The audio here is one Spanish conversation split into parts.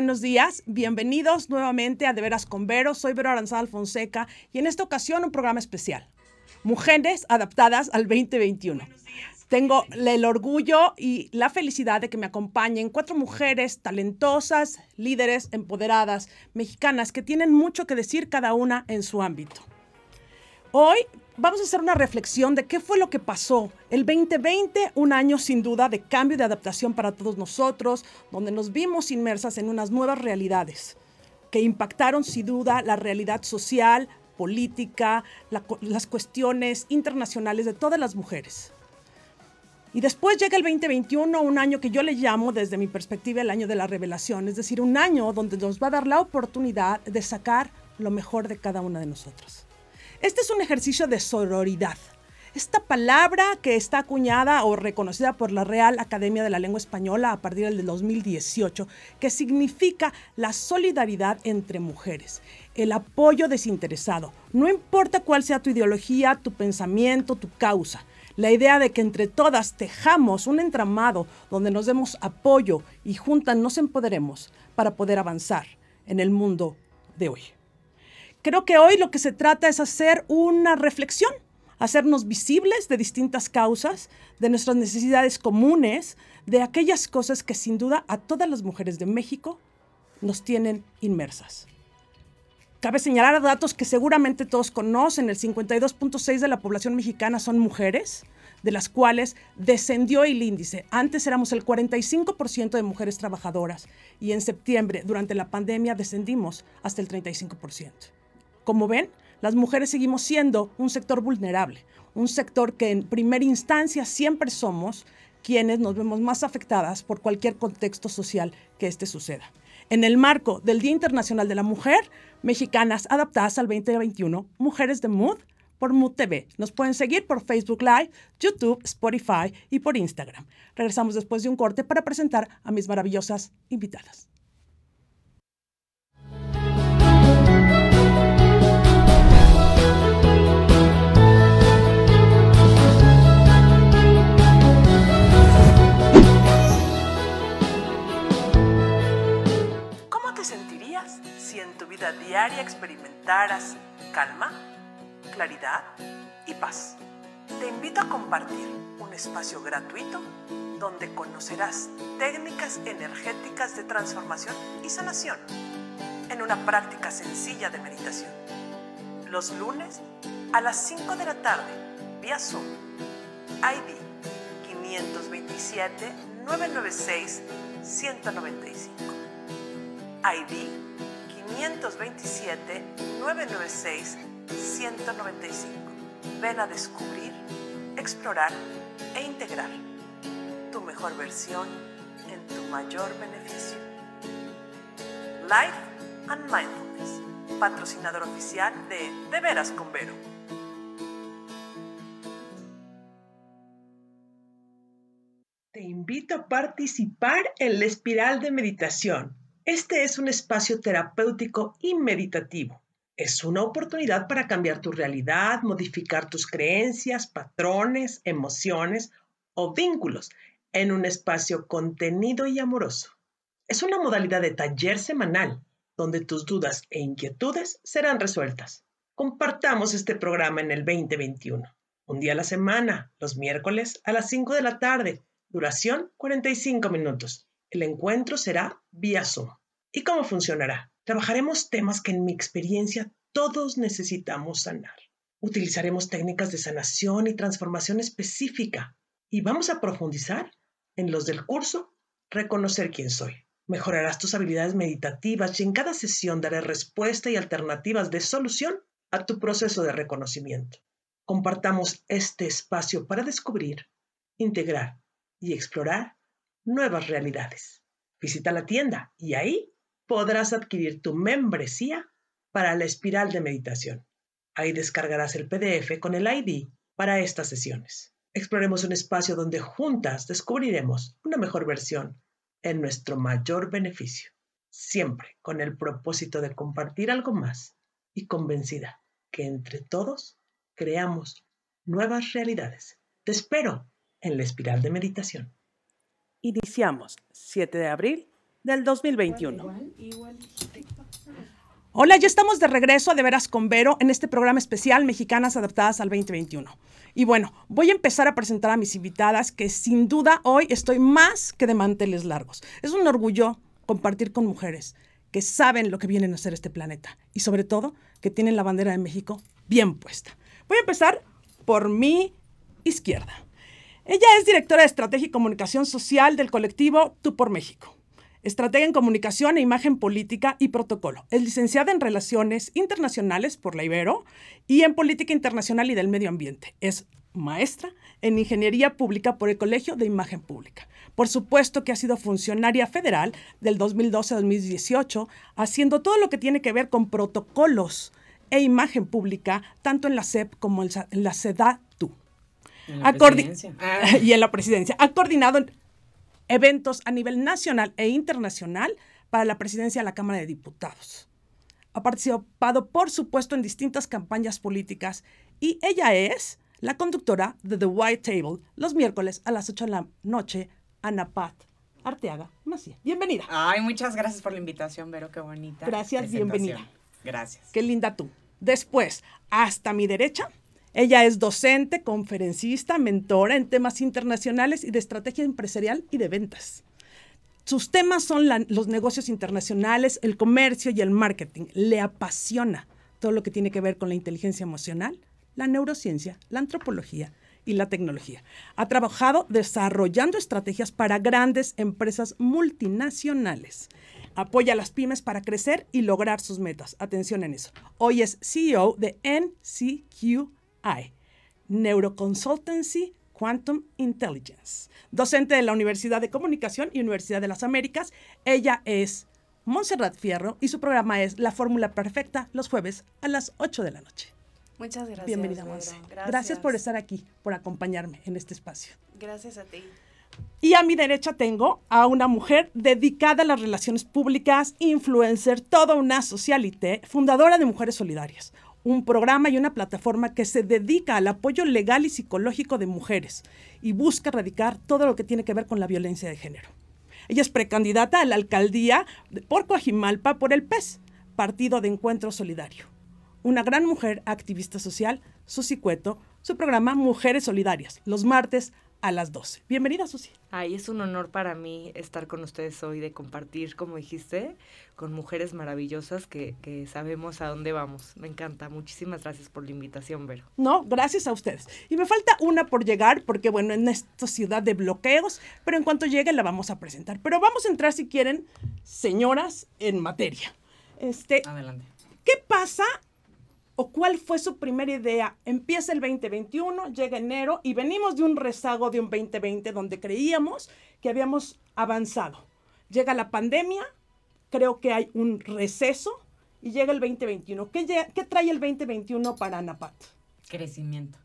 Buenos días, bienvenidos nuevamente a De Veras con Vero. Soy Vero Aranzada Fonseca y en esta ocasión un programa especial. Mujeres adaptadas al 2021. Tengo el orgullo y la felicidad de que me acompañen cuatro mujeres talentosas, líderes, empoderadas, mexicanas, que tienen mucho que decir cada una en su ámbito. Hoy vamos a hacer una reflexión de qué fue lo que pasó. El 2020, un año sin duda de cambio y de adaptación para todos nosotros, donde nos vimos inmersas en unas nuevas realidades que impactaron sin duda la realidad social, política, las cuestiones internacionales de todas las mujeres. Y después llega el 2021, un año que yo le llamo desde mi perspectiva el año de la revelación, es decir, un año donde nos va a dar la oportunidad de sacar lo mejor de cada una de nosotros. Este es un ejercicio de sororidad. Esta palabra que está acuñada o reconocida por la Real Academia de la Lengua Española a partir del 2018, que significa la solidaridad entre mujeres, el apoyo desinteresado. No importa cuál sea tu ideología, tu pensamiento, tu causa. La idea de que entre todas tejamos un entramado donde nos demos apoyo y juntas nos empoderemos para poder avanzar en el mundo de hoy. Creo que hoy lo que se trata es hacer una reflexión, hacernos visibles de distintas causas, de nuestras necesidades comunes, de aquellas cosas que sin duda a todas las mujeres de México nos tienen inmersas. Cabe señalar datos que seguramente todos conocen, el 52.6 de la población mexicana son mujeres, de las cuales descendió el índice. Antes éramos el 45% de mujeres trabajadoras y en septiembre, durante la pandemia, descendimos hasta el 35%. Como ven, las mujeres seguimos siendo un sector vulnerable, un sector que en primera instancia siempre somos quienes nos vemos más afectadas por cualquier contexto social que este suceda. En el marco del Día Internacional de la Mujer, mexicanas adaptadas al 2021, Mujeres de Mood por Mood TV. Nos pueden seguir por Facebook Live, YouTube, Spotify y por Instagram. Regresamos después de un corte para presentar a mis maravillosas invitadas. Diaria experimentaras calma, claridad y paz. Te invito a compartir un espacio gratuito donde conocerás técnicas energéticas de transformación y sanación en una práctica sencilla de meditación. Los lunes a las 5 de la tarde, vía Zoom, ID 527 996 195. ID 527-996-195. Ven a descubrir, explorar e integrar tu mejor versión en tu mayor beneficio. Life and Mindfulness, patrocinador oficial de De Veras con Vero. Te invito a participar en la espiral de meditación este es un espacio terapéutico y meditativo. Es una oportunidad para cambiar tu realidad, modificar tus creencias, patrones, emociones o vínculos en un espacio contenido y amoroso. Es una modalidad de taller semanal donde tus dudas e inquietudes serán resueltas. Compartamos este programa en el 2021. Un día a la semana, los miércoles a las 5 de la tarde. Duración 45 minutos. El encuentro será vía Zoom. ¿Y cómo funcionará? Trabajaremos temas que en mi experiencia todos necesitamos sanar. Utilizaremos técnicas de sanación y transformación específica y vamos a profundizar en los del curso Reconocer quién soy. Mejorarás tus habilidades meditativas y en cada sesión daré respuesta y alternativas de solución a tu proceso de reconocimiento. Compartamos este espacio para descubrir, integrar y explorar nuevas realidades. Visita la tienda y ahí podrás adquirir tu membresía para la espiral de meditación. Ahí descargarás el PDF con el ID para estas sesiones. Exploremos un espacio donde juntas descubriremos una mejor versión en nuestro mayor beneficio, siempre con el propósito de compartir algo más y convencida que entre todos creamos nuevas realidades. Te espero en la espiral de meditación. Iniciamos 7 de abril del 2021. Hola, ya estamos de regreso a De Veras con Vero en este programa especial Mexicanas Adaptadas al 2021. Y bueno, voy a empezar a presentar a mis invitadas que sin duda hoy estoy más que de manteles largos. Es un orgullo compartir con mujeres que saben lo que vienen a hacer este planeta y sobre todo que tienen la bandera de México bien puesta. Voy a empezar por mi izquierda. Ella es directora de Estrategia y Comunicación Social del colectivo Tú por México. Estratega en Comunicación e Imagen Política y Protocolo. Es licenciada en Relaciones Internacionales por la Ibero y en Política Internacional y del Medio Ambiente. Es maestra en Ingeniería Pública por el Colegio de Imagen Pública. Por supuesto que ha sido funcionaria federal del 2012 a 2018, haciendo todo lo que tiene que ver con protocolos e imagen pública, tanto en la SEP como en la SEDATU. En la presidencia. y en la presidencia. Ha coordinado eventos a nivel nacional e internacional para la presidencia de la Cámara de Diputados. Ha participado, por supuesto, en distintas campañas políticas y ella es la conductora de The White Table los miércoles a las 8 de la noche, Ana Pat Arteaga Macía. Bienvenida. Ay, muchas gracias por la invitación, Vero, qué bonita. Gracias, bienvenida. Gracias. Qué linda tú. Después, hasta mi derecha, ella es docente, conferencista, mentora en temas internacionales y de estrategia empresarial y de ventas. Sus temas son los negocios internacionales, el comercio y el marketing. Le apasiona todo lo que tiene que ver con la inteligencia emocional, la neurociencia, la antropología y la tecnología. Ha trabajado desarrollando estrategias para grandes empresas multinacionales. Apoya a las pymes para crecer y lograr sus metas. Atención en eso. Hoy es CEO de NCQ I, Neuroconsultancy Quantum Intelligence. Docente de la Universidad de Comunicación y Universidad de las Américas, ella es Montserrat Fierro y su programa es La Fórmula Perfecta los jueves a las 8 de la noche. Muchas gracias. Bienvenida, Montserrat. Gracias. gracias por estar aquí, por acompañarme en este espacio. Gracias a ti. Y a mi derecha tengo a una mujer dedicada a las relaciones públicas, influencer, toda una socialité, fundadora de Mujeres Solidarias, un programa y una plataforma que se dedica al apoyo legal y psicológico de mujeres y busca erradicar todo lo que tiene que ver con la violencia de género. Ella es precandidata a la alcaldía de Porco Ajimalpa por el PES, Partido de Encuentro Solidario. Una gran mujer activista social, Susi Cueto, su programa Mujeres Solidarias, los martes a las 12. Bienvenida, Susi. Ay, es un honor para mí estar con ustedes hoy, de compartir, como dijiste, con mujeres maravillosas que, que, sabemos a dónde vamos. Me encanta. Muchísimas gracias por la invitación, Vero. No, gracias a ustedes. Y me falta una por llegar, porque bueno, en esta ciudad de bloqueos, pero en cuanto llegue la vamos a presentar. Pero vamos a entrar, si quieren, señoras, en materia. Este, Adelante. ¿Qué pasa o cuál fue su primera idea? Empieza el 2021, llega enero y venimos de un rezago de un 2020 donde creíamos que habíamos avanzado. Llega la pandemia, creo que hay un receso y llega el 2021. ¿Qué, qué trae el 2021 para Anapat? Crecimiento.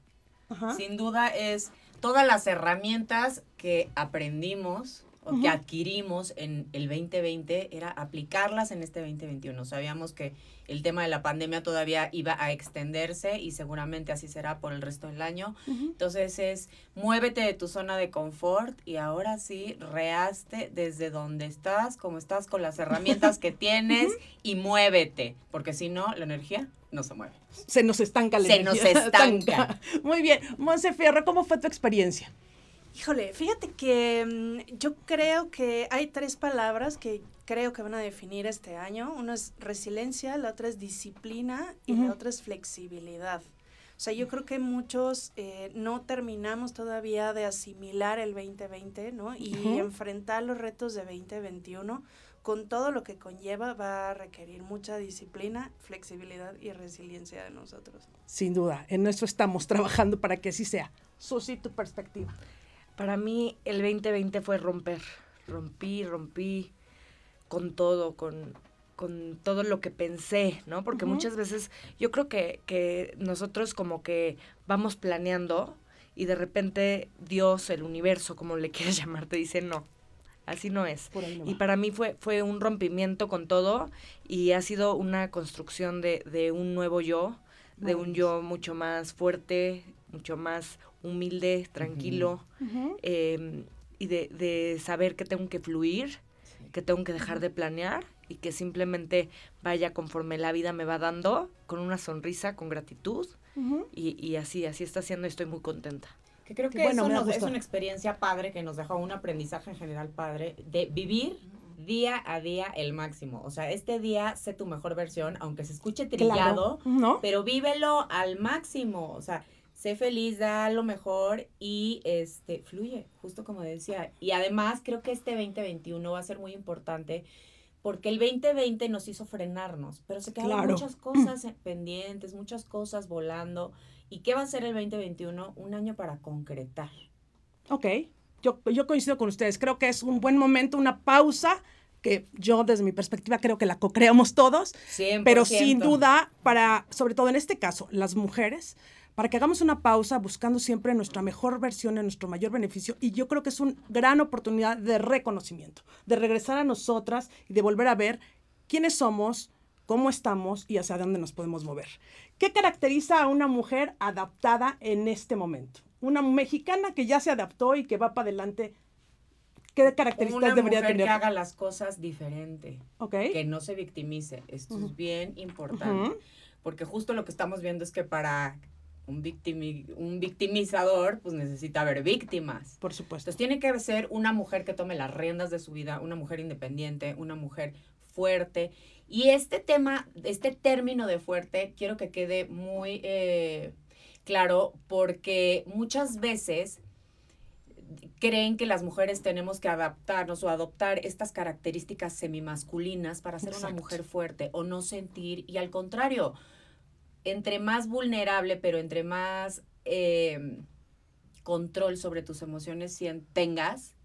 Sin duda es todas las herramientas que aprendimos o que adquirimos en el 2020 era aplicarlas en este 2021. Sabíamos que el tema de la pandemia todavía iba a extenderse y seguramente así será por el resto del año. Entonces es muévete de tu zona de confort y ahora sí reaste desde donde estás, como estás con las herramientas que tienes y muévete, porque si no la energía no se mueve. Se nos estanca la se energía. Se nos estanca. Muy bien. Monse Fierro, ¿cómo fue tu experiencia? Híjole, fíjate que mm, yo creo que hay tres palabras que creo que van a definir este año. Una es resiliencia, la otra es disciplina y la otra es flexibilidad. O sea, yo creo que muchos eh, no terminamos todavía de asimilar el 2020, ¿no? Y enfrentar los retos de 2021 con todo lo que conlleva va a requerir mucha disciplina, flexibilidad y resiliencia de nosotros. Sin duda, en eso estamos trabajando para que así sea. Susi, tu perspectiva. Para mí el 2020 fue romper, rompí, rompí con todo, con, con todo lo que pensé, ¿no? Porque muchas veces yo creo que, que nosotros como que vamos planeando y de repente Dios, el universo, como le quieras llamar, te dice no. Así no es. y para mí fue, fue un rompimiento con todo y ha sido una construcción de, de un nuevo yo, de un yo mucho más fuerte, mucho más humilde, tranquilo, em, y de, de, saber que tengo que fluir, que tengo que dejar de planear y que simplemente vaya conforme la vida me va dando, con una sonrisa, con gratitud. y, y así, así está siendo y estoy muy contenta. Que creo que eso nos, es una experiencia padre que nos dejó un aprendizaje en general padre de vivir día a día el máximo. O sea, este día sé tu mejor versión, aunque se escuche trillado, pero vívelo al máximo. O sea, sé feliz, da lo mejor y este fluye, justo como decía. Y además creo que este 2021 va a ser muy importante porque el 2020 nos hizo frenarnos, pero se quedaron muchas cosas pendientes, muchas cosas volando. ¿Y qué va a ser el 2021? Un año para concretar. Ok, yo, yo coincido con ustedes. Creo que es un buen momento, una pausa que yo desde mi perspectiva creo que la co-creamos todos, pero sin duda para, sobre todo en este caso, las mujeres, para que hagamos una pausa buscando siempre nuestra mejor versión, en nuestro mayor beneficio. Y yo creo que es una gran oportunidad de reconocimiento, de regresar a nosotras y de volver a ver quiénes somos, cómo estamos y hacia dónde nos podemos mover. ¿Qué caracteriza a una mujer adaptada en este momento? Una mexicana que ya se adaptó y que va para adelante. ¿Qué características una debería mujer que haga las cosas diferente. Que no se victimice. Esto es bien importante. Porque justo lo que estamos viendo es que para un, un victimizador, pues necesita haber víctimas. Por supuesto. Entonces tiene que ser una mujer que tome las riendas de su vida, una mujer independiente, una mujer fuerte y este tema, este término de fuerte, quiero que quede muy eh, claro porque muchas veces creen que las mujeres tenemos que adaptarnos o adoptar estas características semimasculinas para ser una mujer fuerte o no sentir, y al contrario, entre más vulnerable, pero entre más eh, control sobre tus emociones tengas,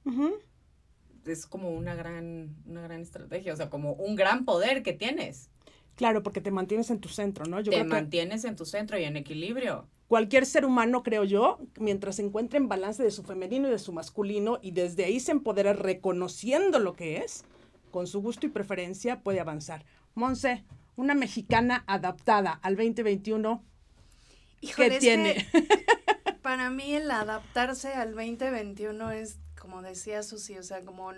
es como una gran, una gran estrategia, o sea, como un gran poder que tienes. Claro, porque te mantienes en tu centro, ¿no? Yo te mantienes en tu centro y en equilibrio. Cualquier ser humano, creo yo, mientras se encuentre en balance de su femenino y de su masculino y desde ahí se empodera reconociendo lo que es, con su gusto y preferencia puede avanzar. Monse, una mexicana adaptada al 2021, ¿qué tiene? para mí el adaptarse al 2021 es como decía Susi, o sea, como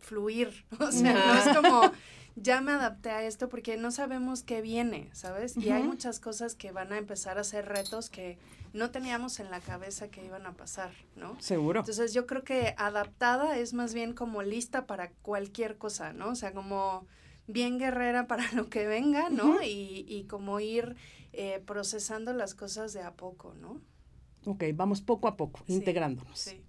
fluir, o sea, no es como ya me adapté a esto porque no sabemos qué viene, ¿sabes? Y hay muchas cosas que van a empezar a ser retos que no teníamos en la cabeza que iban a pasar, ¿no? Seguro. Entonces yo creo que adaptada es más bien como lista para cualquier cosa, ¿no? O sea, como bien guerrera para lo que venga, ¿no? y, y, como ir eh, procesando las cosas de a poco, ¿no? Ok, vamos poco a poco, integrándonos. Sí.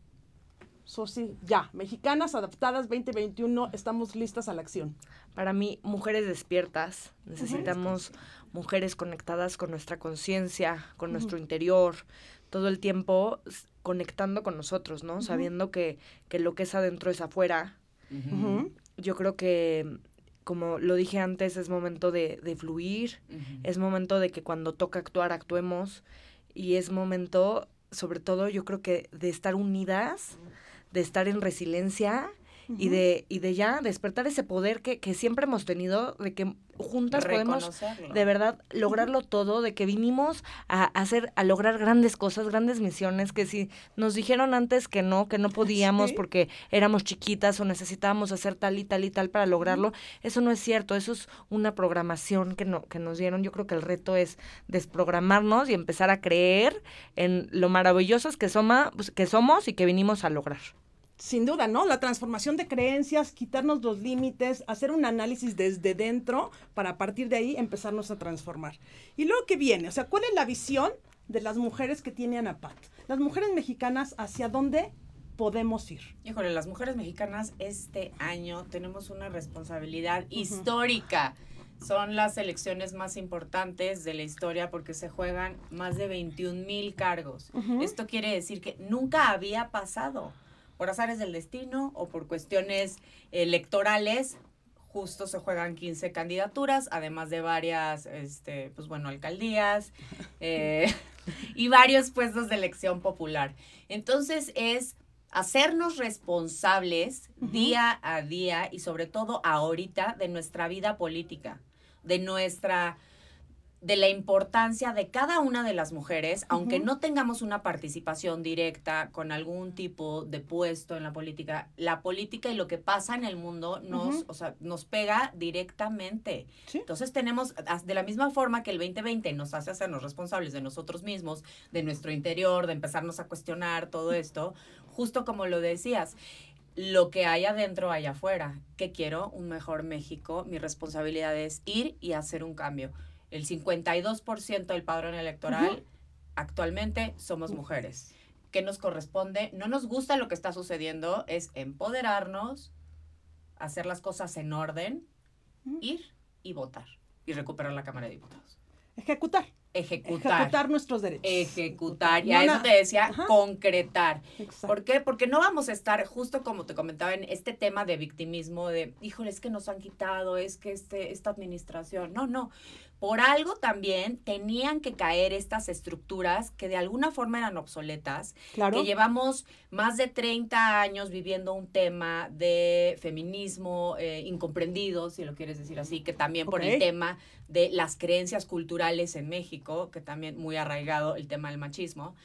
Sosi, ya, mexicanas adaptadas 2021, estamos listas a la acción. Para mí, mujeres despiertas, necesitamos mujeres conectadas con nuestra conciencia, con nuestro interior, todo el tiempo conectando con nosotros, ¿no? Sabiendo que, que, lo que es adentro es afuera. Yo creo que, como lo dije antes, es momento de, de fluir, es momento de que cuando toca actuar, actuemos, y es momento, sobre todo, yo creo que de estar unidas de estar en resiliencia y, de, y de ya despertar ese poder que, que siempre hemos tenido, de que juntas podemos de verdad lograrlo todo, de que vinimos a hacer, a lograr grandes cosas, grandes misiones, que si nos dijeron antes que no, que no podíamos porque éramos chiquitas o necesitábamos hacer tal y tal y tal para lograrlo, eso no es cierto, eso es una programación que, no, que nos dieron. Yo creo que el reto es desprogramarnos y empezar a creer en lo maravillosos que, soma, pues, que somos y que vinimos a lograr sin duda, ¿no? La transformación de creencias, quitarnos los límites, hacer un análisis desde dentro para a partir de ahí empezarnos a transformar. Y luego que viene, o sea, ¿cuál es la visión de las mujeres que tiene ANAPAT? Las mujeres mexicanas, ¿hacia dónde podemos ir? Híjole, las mujeres mexicanas este año tenemos una responsabilidad histórica. Son las elecciones más importantes de la historia porque se juegan más de 21 mil cargos. Esto quiere decir que nunca había pasado por azares del destino o por cuestiones electorales, justo se juegan 15 candidaturas, además de varias, este, pues bueno, alcaldías eh, y varios puestos de elección popular. Entonces es hacernos responsables día a día y sobre todo ahorita de nuestra vida política, de nuestra de la importancia de cada una de las mujeres, aunque no tengamos una participación directa con algún tipo de puesto en la política, la política y lo que pasa en el mundo nos, o sea, nos pega directamente. Entonces tenemos, de la misma forma que el 2020 nos hace hacernos responsables de nosotros mismos, de nuestro interior, de empezarnos a cuestionar todo esto, justo como lo decías, lo que hay adentro hay afuera. ¿Qué quiero? Un mejor México. Mi responsabilidad es ir y hacer un cambio el 52% del padrón electoral actualmente somos mujeres. ¿Qué nos corresponde? No nos gusta lo que está sucediendo, es empoderarnos, hacer las cosas en orden, ir y votar y recuperar la Cámara de Diputados. Ejecutar. Ejecutar. Ejecutar nuestros derechos. Ejecutar. Y a eso te decía, concretar. ¿Por qué? Porque no vamos a estar, justo como te comentaba, en este tema de victimismo, de, híjole, es que nos han quitado, es que este, esta administración. No, no por algo también tenían que caer estas estructuras que de alguna forma eran obsoletas, que llevamos más de 30 años viviendo un tema de feminismo eh, incomprendido, si lo quieres decir así, que también por el tema de las creencias culturales en México, que también muy arraigado el tema del machismo.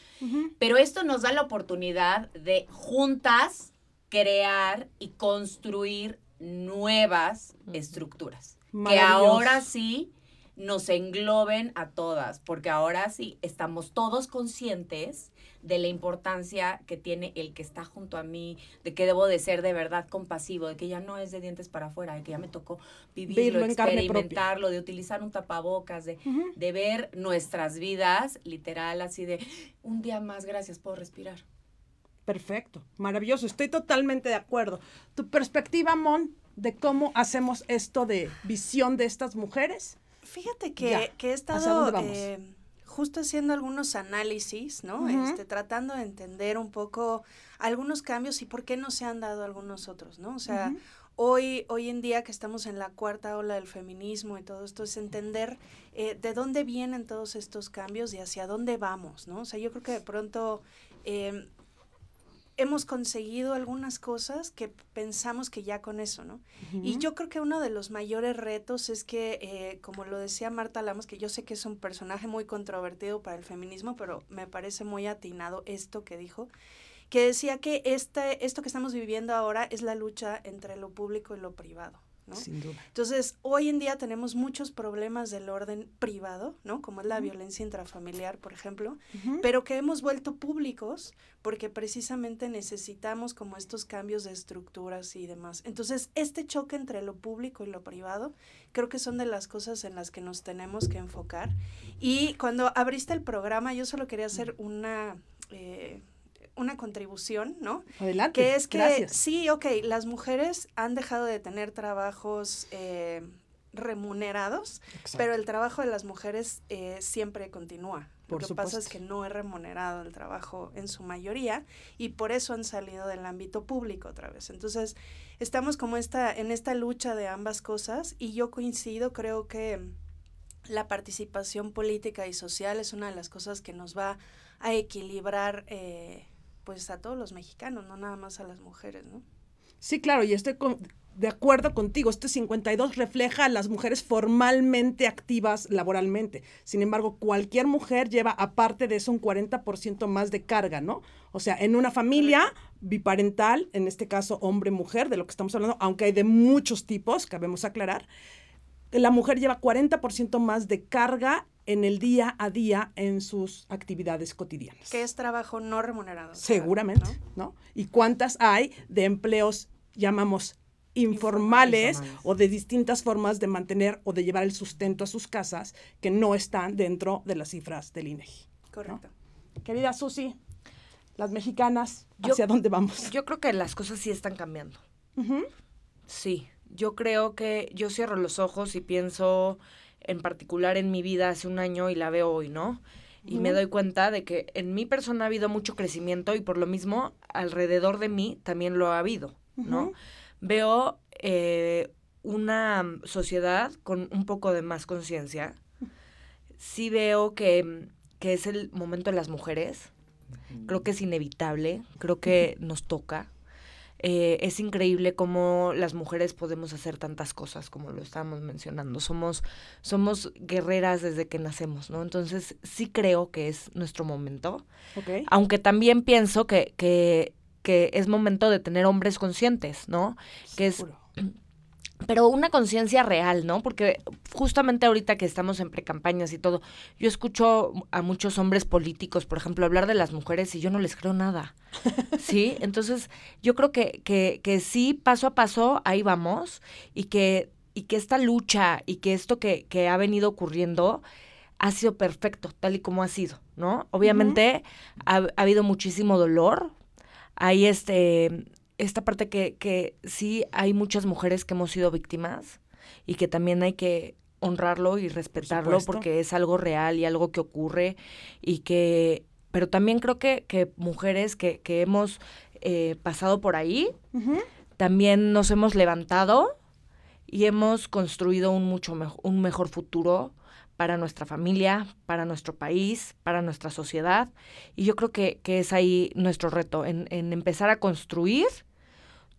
Pero esto nos da la oportunidad de juntas crear y construir nuevas estructuras, que ahora sí nos engloben a todas, porque ahora sí estamos todos conscientes de la importancia que tiene el que está junto a mí, de que debo de ser de verdad compasivo, de que ya no es de dientes para afuera, de que ya me tocó vivirlo, experimentarlo, de utilizar un tapabocas, de, de ver nuestras vidas literal así de un día más, gracias, puedo respirar. Perfecto, maravilloso, estoy totalmente de acuerdo. Tu perspectiva, Mon, de cómo hacemos esto de visión de estas mujeres Fíjate que, he estado eh, justo haciendo algunos análisis, ¿no? este, tratando de entender un poco algunos cambios y por qué no se han dado algunos otros, ¿no? O sea, hoy, hoy en día que estamos en la cuarta ola del feminismo y todo esto, es entender eh, de dónde vienen todos estos cambios y hacia dónde vamos, ¿no? O sea, yo creo que de pronto em, hemos conseguido algunas cosas que pensamos que ya con eso, ¿no? Y yo creo que uno de los mayores retos es que, eh, como lo decía Marta Lamos, que yo sé que es un personaje muy controvertido para el feminismo, pero me parece muy atinado esto que dijo, que decía que este, esto que estamos viviendo ahora es la lucha entre lo público y lo privado. Sin duda. Entonces, hoy en día tenemos muchos problemas del orden privado, ¿no? Como es la violencia intrafamiliar, por ejemplo, pero que hemos vuelto públicos porque precisamente necesitamos como estos cambios de estructuras y demás. Entonces, este choque entre lo público y lo privado, creo que son de las cosas en las que nos tenemos que enfocar. Y cuando abriste el programa, yo solo quería hacer una... Eh, una contribución, ¿no? Adelante. Que es que sí, ok, las mujeres han dejado de tener trabajos eh, remunerados, pero el trabajo de las mujeres eh, siempre continúa. Lo que pasa es que no es remunerado el trabajo en su mayoría y por eso han salido del ámbito público otra vez. Entonces, estamos como esta, en esta lucha de ambas cosas y yo coincido, creo que la participación política y social es una de las cosas que nos va a equilibrar eh, pues a todos los mexicanos, no nada más a las mujeres, ¿no? Sí, claro, y estoy de acuerdo contigo. Este 52 refleja a las mujeres formalmente activas laboralmente. Sin embargo, cualquier mujer lleva, aparte de eso, un 40% más de carga, ¿no? O sea, en una familia biparental, en este caso hombre-mujer, de lo que estamos hablando, aunque hay de muchos tipos, cabemos aclarar, la mujer lleva 40% más de carga en el día a día en sus actividades cotidianas. Que es trabajo no remunerado. Seguramente, ¿no? ¿Y cuántas hay de empleos, llamamos, informales, o de distintas formas de mantener o de llevar el sustento a sus casas que no están dentro de las cifras del INEGI? Correcto. Querida Susi, las mexicanas, ¿hacia dónde vamos? Yo creo que las cosas sí están cambiando. Sí, yo creo que yo cierro los ojos y pienso en particular en mi vida hace un año y la veo hoy, ¿no? Y me doy cuenta de que en mi persona ha habido mucho crecimiento y por lo mismo alrededor de mí también lo ha habido, ¿no? Veo eh, una sociedad con un poco de más conciencia. Sí veo que, que, es el momento de las mujeres. Creo que es inevitable, creo que nos toca. Eh, es increíble cómo las mujeres podemos hacer tantas cosas, como lo estábamos mencionando. Somos, somos guerreras desde que nacemos, ¿no? Entonces sí creo que es nuestro momento. Aunque también pienso que, que, que, es momento de tener hombres conscientes, ¿no? Que es pero una conciencia real, ¿no? Porque justamente ahorita que estamos en precampañas y todo, yo escucho a muchos hombres políticos, por ejemplo, hablar de las mujeres y yo no les creo nada, ¿sí? Entonces, yo creo que, que, que sí, paso a paso, ahí vamos, y que, y que esta lucha y que esto que, que ha venido ocurriendo ha sido perfecto, tal y como ha sido, ¿no? Obviamente ha, ha habido muchísimo dolor, hay este esta parte que, que sí hay muchas mujeres que hemos sido víctimas y que también hay que honrarlo y respetarlo porque es algo real y algo que ocurre y que pero también creo que, que mujeres que, que hemos eh, pasado por ahí también nos hemos levantado y hemos construido un mucho mejor un mejor futuro para nuestra familia, para nuestro país, para nuestra sociedad. Y yo creo que, que es ahí nuestro reto, en, en, empezar a construir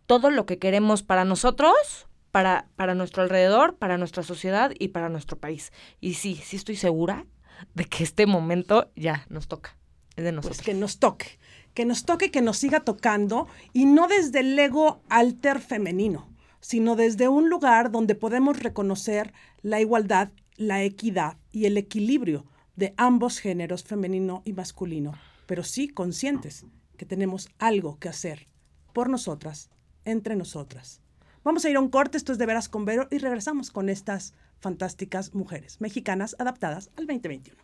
todo lo que queremos para nosotros, para, para nuestro alrededor, para nuestra sociedad y para nuestro país. Y sí, sí estoy segura de que este momento ya nos toca. Es de nosotros. Pues que nos toque. Que nos toque, que nos siga tocando y no desde el ego alter femenino, sino desde un lugar donde podemos reconocer la igualdad la equidad y el equilibrio de ambos géneros, femenino y masculino, pero sí conscientes que tenemos algo que hacer por nosotras, entre nosotras. Vamos a ir a un corte, esto es de veras con Vero, y regresamos con estas fantásticas mujeres mexicanas adaptadas al 2021.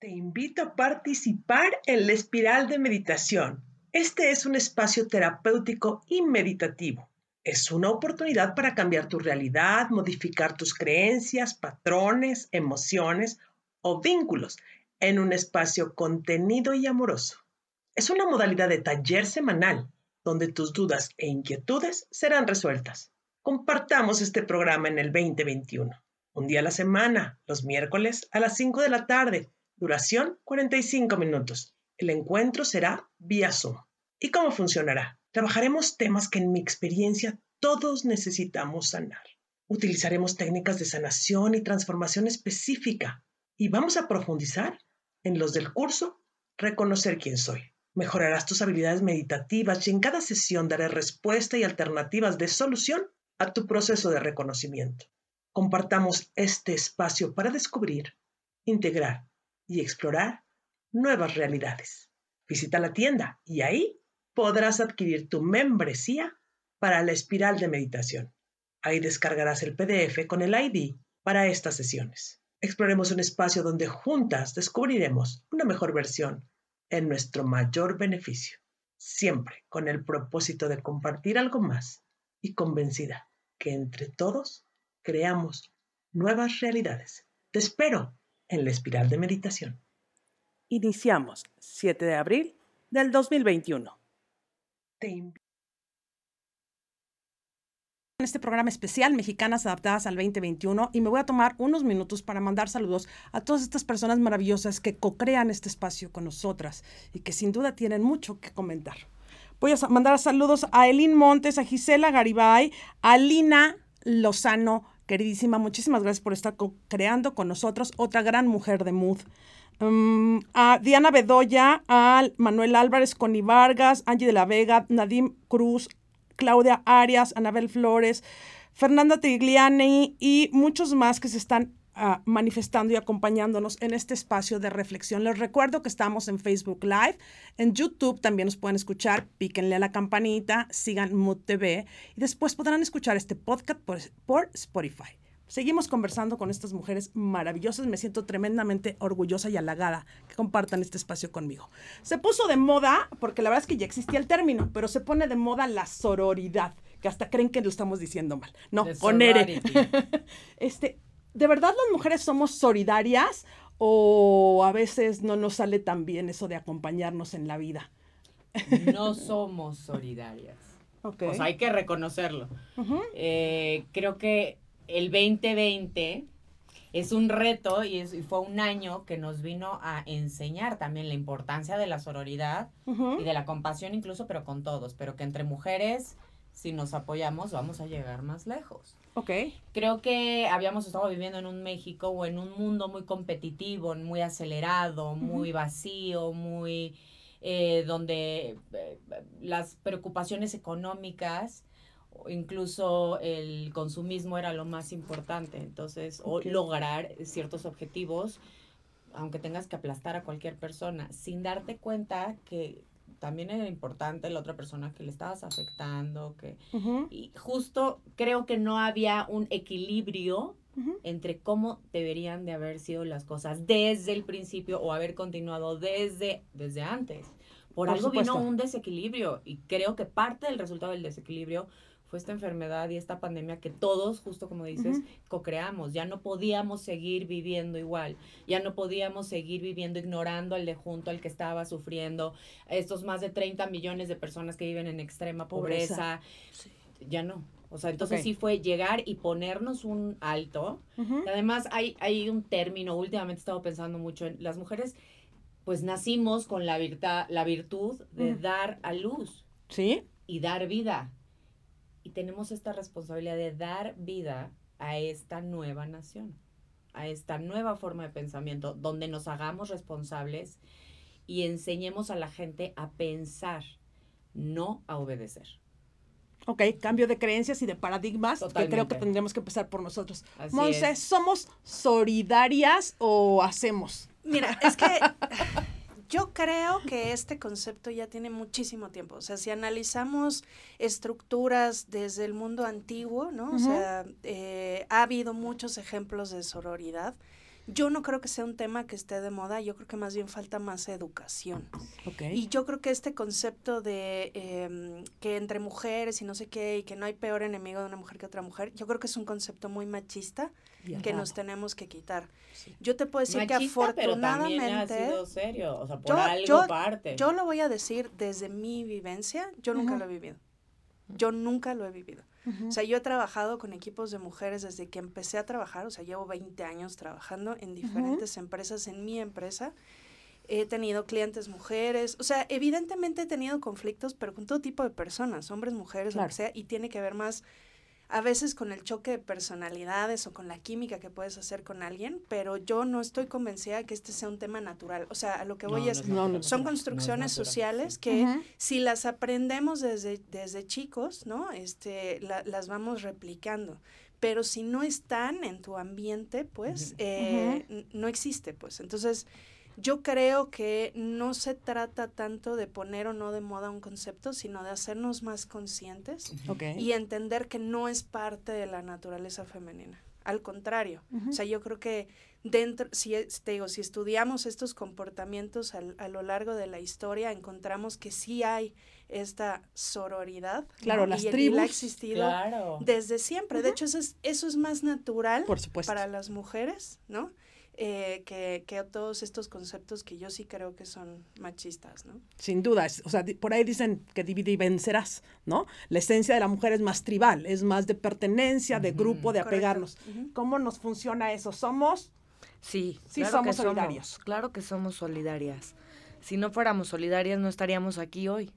Te invito a participar en la espiral de meditación este es un espacio terapéutico y meditativo. Es una oportunidad para cambiar tu realidad, modificar tus creencias, patrones, emociones o vínculos en un espacio contenido y amoroso. Es una modalidad de taller semanal donde tus dudas e inquietudes serán resueltas. Compartamos este programa en el 2021. Un día a la semana, los miércoles a las 5 de la tarde. Duración 45 minutos. El encuentro será vía Zoom. ¿Y cómo funcionará? Trabajaremos temas que en mi experiencia todos necesitamos sanar. Utilizaremos técnicas de sanación y transformación específica y vamos a profundizar en los del curso Reconocer quién soy. Mejorarás tus habilidades meditativas y en cada sesión daré respuesta y alternativas de solución a tu proceso de reconocimiento. Compartamos este espacio para descubrir, integrar y explorar nuevas realidades. Visita la tienda y ahí podrás adquirir tu membresía para la espiral de meditación. Ahí descargarás el PDF con el ID para estas sesiones. Exploremos un espacio donde juntas descubriremos una mejor versión en nuestro mayor beneficio, siempre con el propósito de compartir algo más y convencida que entre todos creamos nuevas realidades. Te espero en la espiral de meditación. Iniciamos 7 de abril del 2021. En este programa especial Mexicanas Adaptadas al 2021 y me voy a tomar unos minutos para mandar saludos a todas estas personas maravillosas que co-crean este espacio con nosotras y que sin duda tienen mucho que comentar. Voy a mandar saludos a Elin Montes, a Gisela Garibay, a Lina Lozano, queridísima, muchísimas gracias por estar creando con nosotros, otra gran mujer de Mood. Um, a Diana Bedoya, a Manuel Álvarez, Connie Vargas, Angie de la Vega, Nadim Cruz, Claudia Arias, Anabel Flores, Fernanda Trigliani y muchos más que se están uh, manifestando y acompañándonos en este espacio de reflexión. Les recuerdo que estamos en Facebook Live, en YouTube también nos pueden escuchar, píquenle a la campanita, sigan Mood TV y después podrán escuchar este podcast por Spotify. Seguimos conversando con estas mujeres maravillosas. Me siento tremendamente orgullosa y halagada que compartan este espacio conmigo. Se puso de moda, porque la verdad es que ya existía el término, pero se pone de moda la sororidad, que hasta creen que lo estamos diciendo mal. No, poner. este, ¿De verdad las mujeres somos solidarias o a veces no nos sale tan bien eso de acompañarnos en la vida? No somos solidarias. Okay. O sea, hay que reconocerlo. Eh, creo que el 2020 es un reto y, es, y fue un año que nos vino a enseñar también la importancia de la sororidad y de la compasión incluso, pero con todos, pero que entre mujeres, si nos apoyamos, vamos a llegar más lejos. Ok. Creo que habíamos estado viviendo en un México o en un mundo muy competitivo, muy acelerado, muy vacío, muy eh, donde eh, las preocupaciones económicas incluso el consumismo era lo más importante. Entonces, o lograr ciertos objetivos, aunque tengas que aplastar a cualquier persona, sin darte cuenta que también era importante la otra persona que le estabas afectando, que y justo creo que no había un equilibrio entre cómo deberían de haber sido las cosas desde el principio o haber continuado desde, desde antes. Por, Por algo supuesto. vino un desequilibrio y creo que parte del resultado del desequilibrio fue esta enfermedad y esta pandemia que todos, justo como dices, Ujú. co-creamos. Ya no podíamos seguir viviendo igual, ya no podíamos seguir viviendo ignorando al de junto, al que estaba sufriendo, estos más de 30 millones de personas que viven en extrema Pobreza. pobreza. Ya no. O sea, entonces sí fue llegar y ponernos un alto. Y Además, hay, hay un término, últimamente he estado pensando mucho en las mujeres, pues nacimos con la, virta- la virtud de dar a luz Sí. y dar vida. Y tenemos esta responsabilidad de dar vida a esta nueva nación, a esta nueva forma de pensamiento, donde nos hagamos responsables y enseñemos a la gente a pensar, no a obedecer. Ok, cambio de creencias y de paradigmas que creo que tendremos que empezar por nosotros. Así Monse, es. ¿somos solidarias o hacemos? Mira, es que yo creo que este concepto ya tiene muchísimo tiempo. O sea, si analizamos estructuras desde el mundo antiguo, ¿no? O sea, eh, ha habido muchos ejemplos de sororidad. Yo no creo que sea un tema que esté de moda, yo creo que más bien falta más educación. Y yo creo que este concepto de em, que entre mujeres y no sé qué, y que no hay peor enemigo de una mujer que otra mujer, yo creo que es un concepto muy machista que nos tenemos que quitar. Yo te puedo decir que Machista, pero también ha afortunadamente, sido serio, o sea, por Yo- algo yo- parte. yo lo voy a decir desde mi vivencia, yo nunca lo he vivido. Yo nunca lo he vivido. O sea, yo he trabajado con equipos de mujeres desde que empecé a trabajar, o sea, llevo 20 años trabajando en diferentes empresas, en mi empresa. He tenido clientes mujeres, o sea, evidentemente he tenido conflictos, pero con todo tipo de personas, hombres, mujeres, lo Claro. que sea, y tiene que ver más a veces con el choque de personalidades o con la química que puedes hacer con alguien, pero yo no estoy convencida de que este sea un tema natural. O sea, a lo que voy No, es, no, no, natural, son construcciones sociales que si las aprendemos desde, desde chicos, ¿no? Este, la- las vamos replicando. Pero si no están en tu ambiente, pues, eh, no existe, pues. Entonces, yo creo que no se trata tanto de poner o no de moda un concepto, sino de hacernos más conscientes y entender que no es parte de la naturaleza femenina. Al contrario, o sea, yo creo que dentro, si es- te digo, si estudiamos estos comportamientos al- a lo largo de la historia, encontramos que sí hay esta sororidad. Claro, ¿no? las y, y tribus. la ha existido Claro. desde siempre. De hecho, eso es, eso es más natural Por supuesto. para las mujeres, ¿no? Eh, que, que todos estos conceptos que yo sí creo que son machistas, ¿no? Sin duda, es- o sea, por ahí dicen que divide y vencerás, ¿no? La esencia de la mujer es más tribal, es más de pertenencia, de grupo, de Correcto. apegarnos. ¿Cómo nos funciona eso? ¿Somos? Sí, Sí claro somos que solidarias. Claro que somos solidarias. Si no fuéramos solidarias, no estaríamos aquí hoy.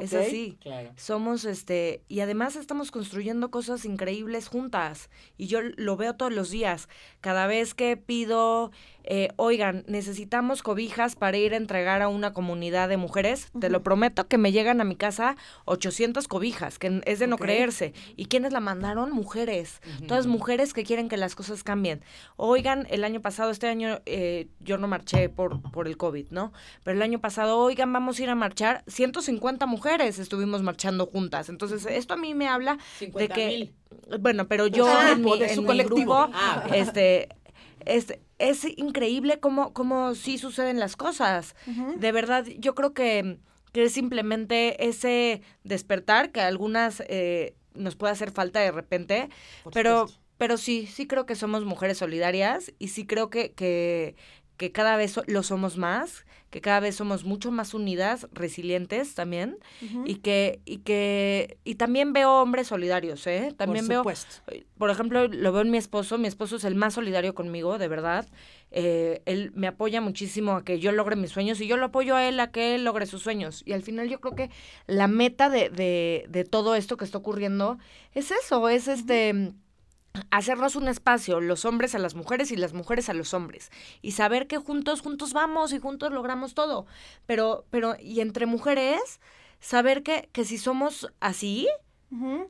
Es así. Claro. Somos, este, y además estamos construyendo cosas increíbles juntas. Y yo lo veo todos los días. Cada vez que pido, eh, oigan, necesitamos cobijas para ir a entregar a una comunidad de mujeres, te lo prometo que me llegan a mi casa 800 cobijas, que es de no creerse. ¿Y quiénes la mandaron? Mujeres. Todas mujeres que quieren que las cosas cambien. Oigan, el año pasado, este año eh, yo no marché por, por el COVID, ¿no? Pero el año pasado, oigan, vamos a ir a marchar. 150 mujeres estuvimos marchando juntas. Entonces, esto a mí me habla de 50 que, bueno, pero yo Ah, en mi, en su mi grupo, Ah, ok. este, es, es increíble cómo, cómo sí suceden las cosas. De verdad, yo creo que, que es simplemente ese despertar que a algunas eh, nos puede hacer falta de repente, Por pero, supuesto. pero sí, sí creo que somos mujeres solidarias y sí creo que, que, que cada vez lo somos más, que cada vez somos mucho más unidas, resilientes también, y que, y que, y también veo hombres solidarios, ¿eh? También por supuesto. veo, por ejemplo, lo veo en mi esposo, mi esposo es el más solidario conmigo, de verdad. Eh, él me apoya muchísimo a que yo logre mis sueños y yo lo apoyo a él a que él logre sus sueños. Y al final yo creo que la meta de, de, de todo esto que está ocurriendo es eso, es este hacernos un espacio, los hombres a las mujeres y las mujeres a los hombres, y saber que juntos, juntos vamos y juntos logramos todo. Pero, pero, y entre mujeres, saber que, que si somos así,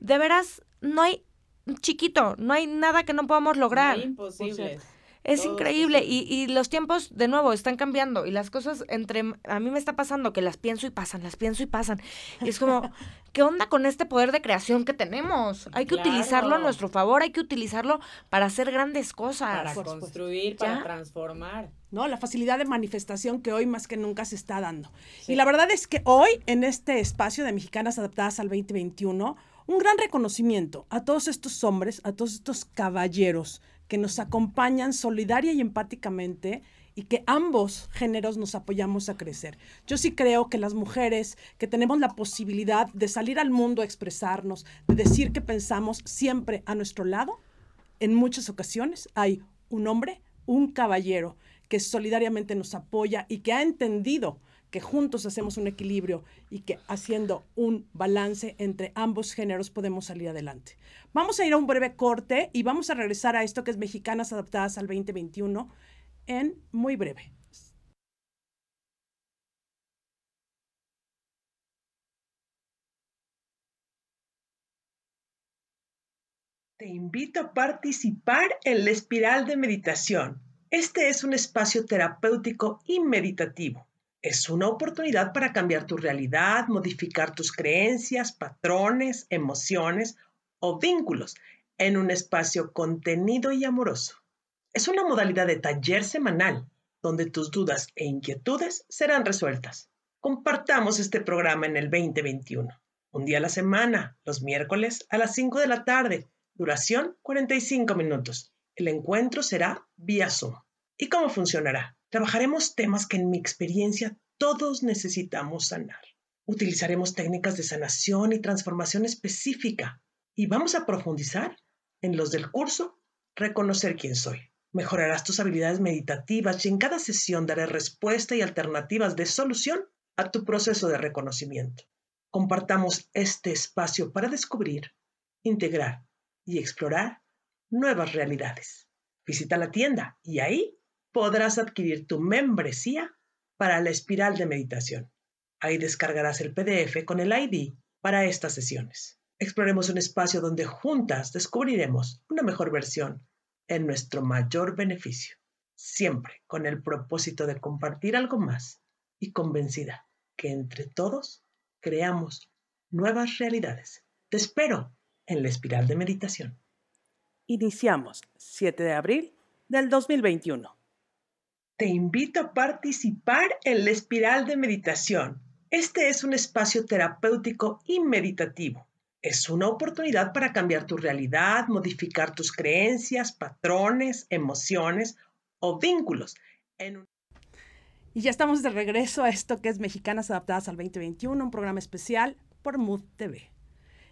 de veras, no hay chiquito, no hay nada que no podamos lograr. Imposible. Es increíble y, y, los tiempos de nuevo están cambiando y las cosas entre a mí me está pasando que las pienso y pasan, las pienso y pasan. Y es como, ¿qué onda con este poder de creación que tenemos? Hay que utilizarlo a nuestro favor, hay que utilizarlo para hacer grandes cosas. Para construir, para transformar. ¿no? La facilidad de manifestación que hoy más que nunca se está dando. Y la verdad es que hoy, en este espacio de Mexicanas Adaptadas al 2021, un gran reconocimiento a todos estos hombres, a todos estos caballeros que nos acompañan solidaria y empáticamente y que ambos géneros nos apoyamos a crecer. Yo sí creo que las mujeres que tenemos la posibilidad de salir al mundo a expresarnos, de decir que pensamos siempre a nuestro lado, en muchas ocasiones hay un hombre, un caballero que solidariamente nos apoya y que ha entendido que juntos hacemos un equilibrio y que haciendo un balance entre ambos géneros podemos salir adelante. Vamos a ir a un breve corte y vamos a regresar a esto que es Mexicanas Adaptadas al 2021 en muy breve. Te invito a participar en la espiral de meditación. Este es un espacio terapéutico y meditativo es una oportunidad para cambiar tu realidad, modificar tus creencias, patrones, emociones o vínculos en un espacio contenido y amoroso. Es una modalidad de taller semanal donde tus dudas e inquietudes serán resueltas. Compartamos este programa en el 2021. Un día a la semana, los miércoles a las 5 de la tarde. Duración 45 minutos. El encuentro será vía Zoom. ¿Y cómo funcionará? Trabajaremos temas que en mi experiencia todos necesitamos sanar. Utilizaremos técnicas de sanación y transformación específica y vamos a profundizar en los del curso Reconocer quién soy. Mejorarás tus habilidades meditativas y en cada sesión daré respuesta y alternativas de solución a tu proceso de reconocimiento. Compartamos este espacio para descubrir, integrar y explorar nuevas realidades. Visita la tienda y ahí podrás adquirir tu membresía para la espiral de meditación. Ahí descargarás el PDF con el ID para estas sesiones. Exploremos un espacio donde juntas descubriremos una mejor versión en nuestro mayor beneficio, siempre con el propósito de compartir algo más y convencida que entre todos creamos nuevas realidades. Te espero en la espiral de meditación. Iniciamos 7 de abril del 2021 te invito a participar en la espiral de meditación. Este es un espacio terapéutico y meditativo. Es una oportunidad para cambiar tu realidad, modificar tus creencias, patrones, emociones o vínculos. Y ya estamos de regreso a esto que es Mexicanas Adaptadas al 2021, un programa especial por Mood TV.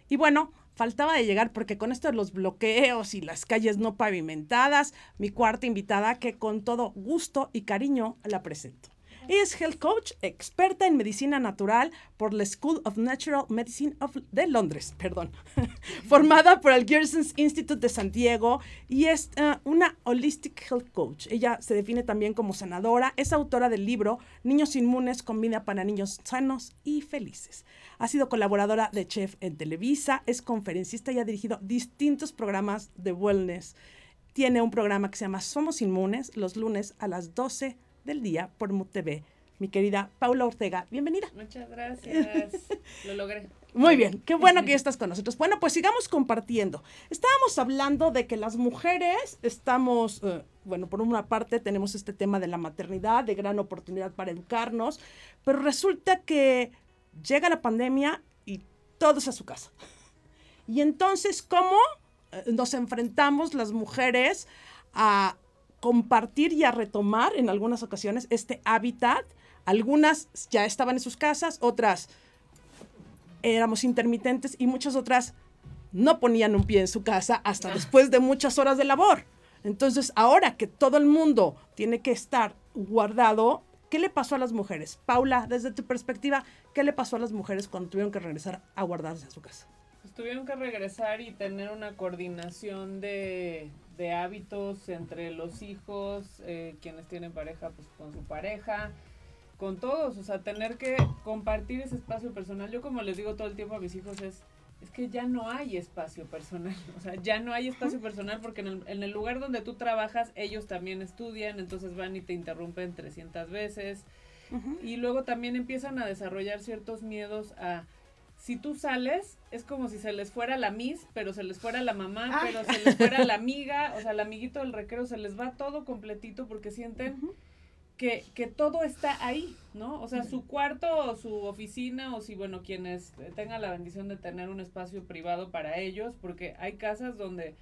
Y bueno, faltaba de llegar porque con esto de los bloqueos y las calles no pavimentadas, mi cuarta invitada que con todo gusto y cariño la presento. Es health coach, experta en medicina natural por la School of Natural Medicine de Londres, perdón, formada por el Gersons Institute de San Diego y es uh, una holistic health coach. Ella se define también como sanadora, es autora del libro Niños Inmunes, combina para niños sanos y felices. Ha sido colaboradora de Chef en Televisa, es conferencista y ha dirigido distintos programas de wellness. Tiene un programa que se llama Somos Inmunes los lunes a las 12 del día por MUTV. Mi querida Paula Ortega, bienvenida. Muchas gracias. Lo logré. Muy bien, qué bueno que ya estás con nosotros. Bueno, pues sigamos compartiendo. Estábamos hablando de que las mujeres estamos, eh, bueno, por una parte tenemos este tema de la maternidad, de gran oportunidad para educarnos, pero resulta que llega la pandemia y todos a su casa. Y entonces, ¿cómo eh, nos enfrentamos las mujeres a compartir y a retomar en algunas ocasiones este hábitat. Algunas ya estaban en sus casas, otras éramos intermitentes y muchas otras no ponían un pie en su casa hasta Ah. después de muchas horas de labor. Entonces, ahora que todo el mundo tiene que estar guardado, ¿qué le pasó a las mujeres? Paula, desde tu perspectiva, ¿qué le pasó a las mujeres cuando tuvieron que regresar a guardarse a su casa? Pues tuvieron que regresar y tener una coordinación de, de hábitos entre los hijos, eh, quienes tienen pareja, pues con su pareja, con todos, o sea, tener que compartir ese espacio personal. Yo como les digo todo el tiempo a mis hijos es, es que ya no hay espacio personal, o sea, ya no hay espacio personal porque en el, en el lugar donde tú trabajas ellos también estudian, entonces van y te interrumpen 300 veces. Y luego también empiezan a desarrollar ciertos miedos a si tú sales, es como si se les fuera la miss, pero se les fuera la mamá, pero se les fuera la amiga, o sea, el amiguito del recreo, se les va todo completito porque sienten que, que todo está ahí, ¿no? O sea, su cuarto o su oficina, o si, bueno, quienes tengan la bendición de tener un espacio privado para ellos, porque hay casas donde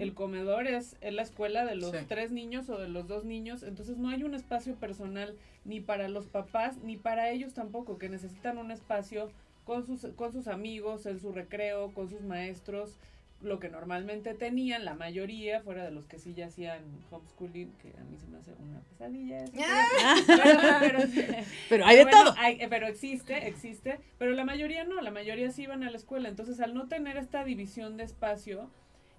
el comedor es, es la escuela de los Sí. tres niños o de los dos niños, entonces no hay un espacio personal ni para los papás ni para ellos tampoco, que necesitan un espacio con sus, con sus amigos, en su recreo, con sus maestros, lo que normalmente tenían, la mayoría, fuera de los que sí ya hacían homeschooling, que a mí se me hace una pesadilla eso. pero- pero- Pero hay de bueno, todo. hay- pero existe, existe, pero la mayoría no, la mayoría sí iban a la escuela, entonces al no tener esta división de espacio,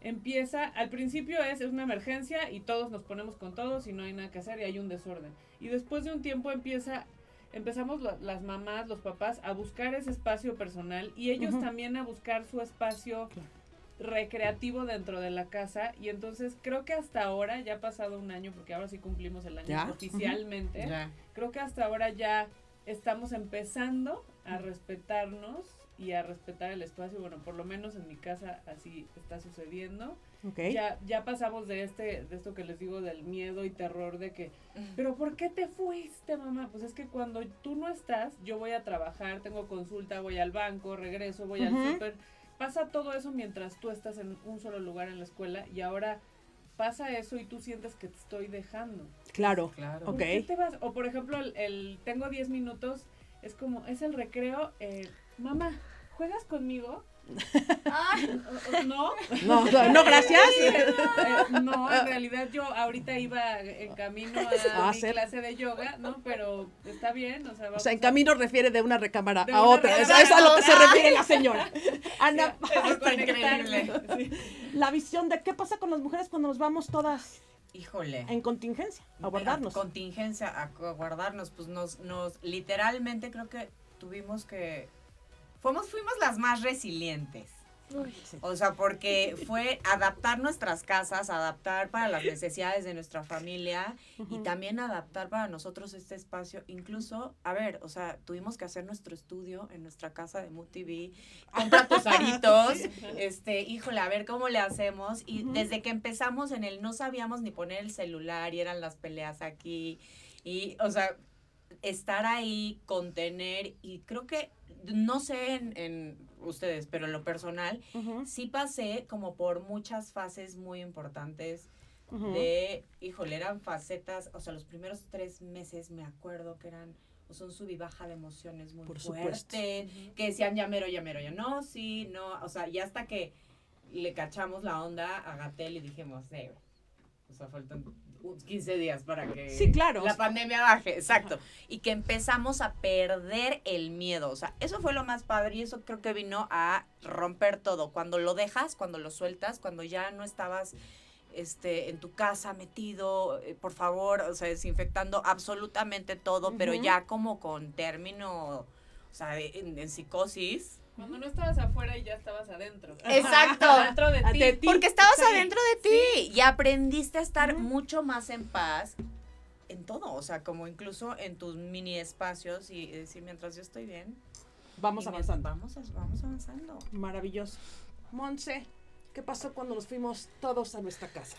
empieza, al principio es, es una emergencia y todos nos ponemos con todos y no hay nada que hacer y hay un desorden. Y después de un tiempo empieza, empezamos la- las mamás, los papás a buscar ese espacio personal y ellos también a buscar su espacio recreativo dentro de la casa y entonces creo que hasta ahora, ya ha pasado un año, porque ahora sí cumplimos el año Ya, oficialmente, Ya. creo que hasta ahora ya estamos empezando a respetarnos y a respetar el espacio. Bueno, por lo menos en mi casa así está sucediendo. Ok. Ya, ya pasamos de este, de esto que les digo del miedo y terror de que, pero ¿por qué te fuiste, mamá? Pues es que cuando tú no estás, yo voy a trabajar, tengo consulta, voy al banco, regreso, voy al súper. Pasa todo eso mientras tú estás en un solo lugar en la escuela y ahora pasa eso y tú sientes que te estoy dejando. Claro. Claro. Ok. ¿Por qué te vas? O por ejemplo, el, el tengo 10 minutos, es como, es el recreo, eh, mamá, ¿juegas conmigo? O- ¿No? No, no, no, gracias. Eh, no, en realidad yo ahorita iba en camino a A mi hacer- clase de yoga, ¿no? Pero está bien, o sea, O vamos sea, en a- camino refiere de una recámara De a una otra. Eso recámara es a lo que se refiere la señora. Ana, está increíble. La visión de qué pasa con las mujeres cuando nos vamos todas Híjole. en contingencia a guardarnos. A contingencia, a guardarnos, pues nos, nos, literalmente creo que tuvimos que, fuimos, fuimos las más resilientes. O sea, porque fue adaptar nuestras casas, adaptar para las necesidades de nuestra familia y también adaptar para nosotros este espacio. Incluso, a ver, o sea, tuvimos que hacer nuestro estudio en nuestra casa de Mood TV, compra tus aritos, este, híjole, a ver cómo le hacemos. Y desde que empezamos en el no sabíamos ni poner el celular y eran las peleas aquí. Y, o sea, estar ahí, contener y creo que, no sé en, en ustedes, pero en lo personal, sí pasé como por muchas fases muy importantes de, híjole, eran facetas, o sea, los primeros tres meses me acuerdo que eran, o sea, un sub y baja de emociones muy Por supuesto. fuerte, que decían ya mero, ya mero, ya no, sí, no, o sea, y hasta que le cachamos la onda a Gatel y dijimos, eh, o sea, faltan 15 días para que Sí, claro. la pandemia baje, exacto, y que empezamos a perder el miedo, o sea, eso fue lo más padre y eso creo que vino a romper todo, cuando lo dejas, cuando lo sueltas, cuando ya no estabas este, en tu casa metido, eh, por favor, o sea, desinfectando absolutamente todo, pero ya como con término, o sea, en, en psicosis. Cuando no estabas afuera y ya estabas adentro. Exacto. Adentro de ti. De ti. Porque estabas Sí. adentro de ti y aprendiste a estar mucho más en paz en todo, o sea, como incluso en tus mini espacios y decir, mientras yo estoy bien, Vamos avanzando. Vamos, a- vamos avanzando. Maravilloso. Monse, ¿qué pasó cuando nos fuimos todos a nuestra casa?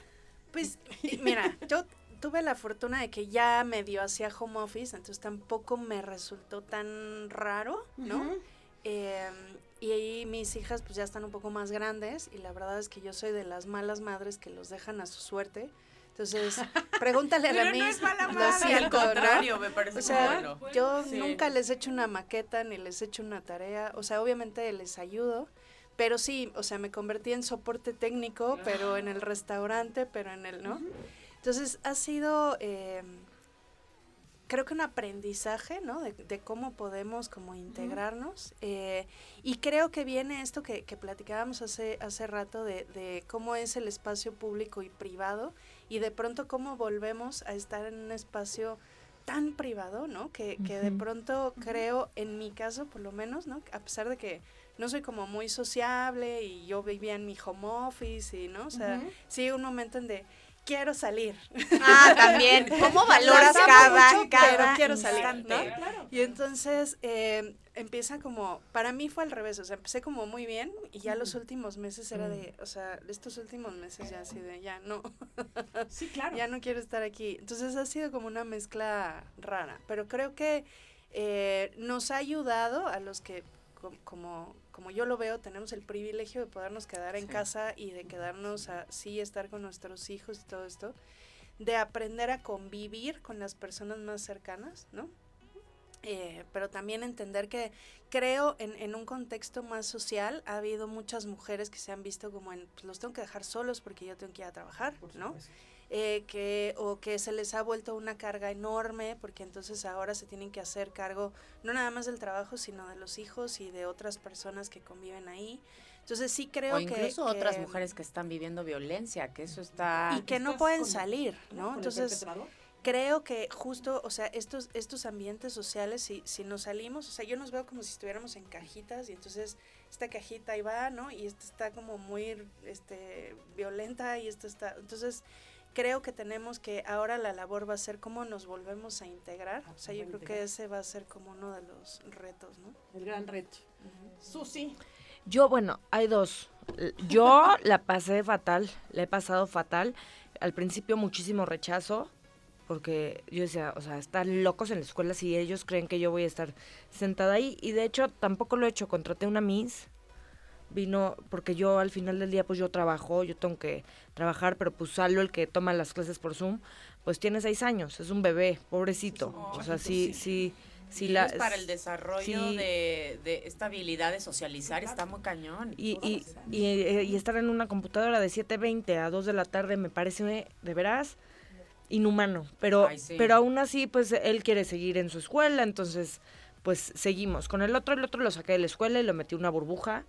Pues mira, yo tuve la fortuna de que ya medio hacía home office, entonces tampoco me resultó tan raro, ¿no? Eh, y ahí mis hijas pues ya están un poco más grandes y la verdad es que yo soy de las malas madres que los dejan a su suerte. Entonces, pregúntale a la Pero no es mala lo madre, al siento, ¿no? contrario, me parece O sea, bueno. yo Sí. nunca les he hecho una maqueta ni les he hecho una tarea. O sea, obviamente les ayudo, pero sí, o sea, me convertí en soporte técnico, pero en el restaurante, pero en el, ¿no? Entonces, ha sido, eh, creo que un aprendizaje, ¿no? De, de cómo podemos como integrarnos. eh, y creo que viene esto que, que platicábamos hace, hace rato de, de cómo es el espacio público y privado y de pronto cómo volvemos a estar en un espacio tan privado, ¿no? Que, que de pronto creo, en mi caso por lo menos, ¿no? A pesar de que no soy como muy sociable y yo vivía en mi home office y, ¿no? O sea, sí un momento en de quiero salir. Ah, también. ¿Cómo valoras cada, mucho, cada pero quiero salir, instante? ¿no? Y entonces eh, empieza como, para mí fue al revés, o sea, empecé como muy bien y ya los últimos meses era de, o sea, estos últimos meses ya así de, ya no, Sí, claro. ya no quiero estar aquí. Entonces ha sido como una mezcla rara, pero creo que eh, nos ha ayudado a los que, co- como, como yo lo veo, tenemos el privilegio de podernos quedar en Sí. casa y de quedarnos así, estar con nuestros hijos y todo esto, de aprender a convivir con las personas más cercanas, ¿no? Eh, pero también entender que creo en, en un contexto más social ha habido muchas mujeres que se han visto como en, pues los tengo que dejar solos porque yo tengo que ir a trabajar, ¿no? Eh, que o que se les ha vuelto una carga enorme porque entonces ahora se tienen que hacer cargo no nada más del trabajo sino de los hijos y de otras personas que conviven ahí. Entonces sí creo o que- incluso otras que- mujeres que están viviendo violencia, que eso está... y que no ¿Estás pueden con- salir ¿Con no entonces creo que justo, o sea, estos, estos ambientes sociales, si, si nos salimos, o sea, yo nos veo como si estuviéramos en cajitas y entonces esta cajita ahí va, ¿no? Y esta está como muy este, violenta y esta está... Entonces, creo que tenemos que ahora la labor va a ser cómo nos volvemos a integrar. O sea, yo creo que ese va a ser como uno de los retos, ¿no? El gran reto. Susi. Yo, bueno, hay dos. Yo la pasé fatal, la he pasado fatal. Al principio muchísimo rechazo, porque yo decía, o sea, están locos en la escuela si ellos creen que yo voy a estar sentada ahí. Y de hecho tampoco lo he hecho, contraté una Miss, vino, porque yo al final del día pues yo trabajo, yo tengo que trabajar, pero pues Salo, el que toma las clases por Zoom, pues tiene seis años, es un bebé, pobrecito. o sea, sí, sí, sí. y la, es para el desarrollo sí. de, de esta habilidad de socializar está muy cañón. Y, y, y, eh, y estar en una computadora de 7.20 a 2 de la tarde me parece de veras inhumano. Pero, Ay, sí. pero aún así, pues él quiere seguir en su escuela, entonces pues seguimos. Con el otro, el otro lo saqué de la escuela y lo metí en una burbuja.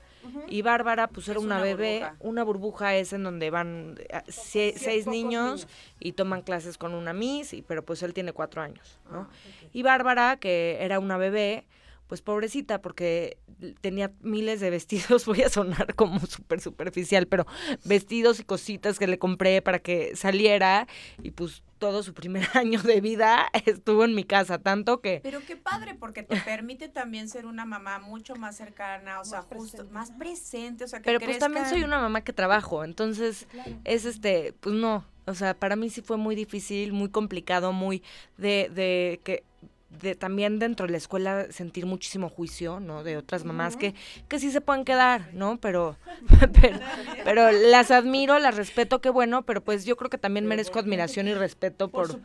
Y Bárbara, pues era una, una bebé. burbuja? Una burbuja es en donde van eh, seis niños. y toman clases con una Miss, y, pero pues él tiene cuatro años, ¿no? Ah, Y Bárbara, que era una bebé, pues pobrecita, porque tenía miles de vestidos, voy a sonar como súper superficial, pero vestidos y cositas que le compré para que saliera, y pues todo su primer año de vida estuvo en mi casa, tanto que... Pero qué padre, porque te permite también ser una mamá mucho más cercana, o sea, justo, presente. más presente, o sea, que Pero pues también soy una mamá que trabajo, entonces es este, pues no, o sea, para mí sí fue muy difícil, muy complicado, muy de, de que de también dentro de la escuela sentir muchísimo juicio, ¿no? De otras mamás que, que sí se pueden quedar, ¿no? Pero, pero, pero las admiro, las respeto, qué bueno, pero pues yo creo que también merezco admiración y respeto Por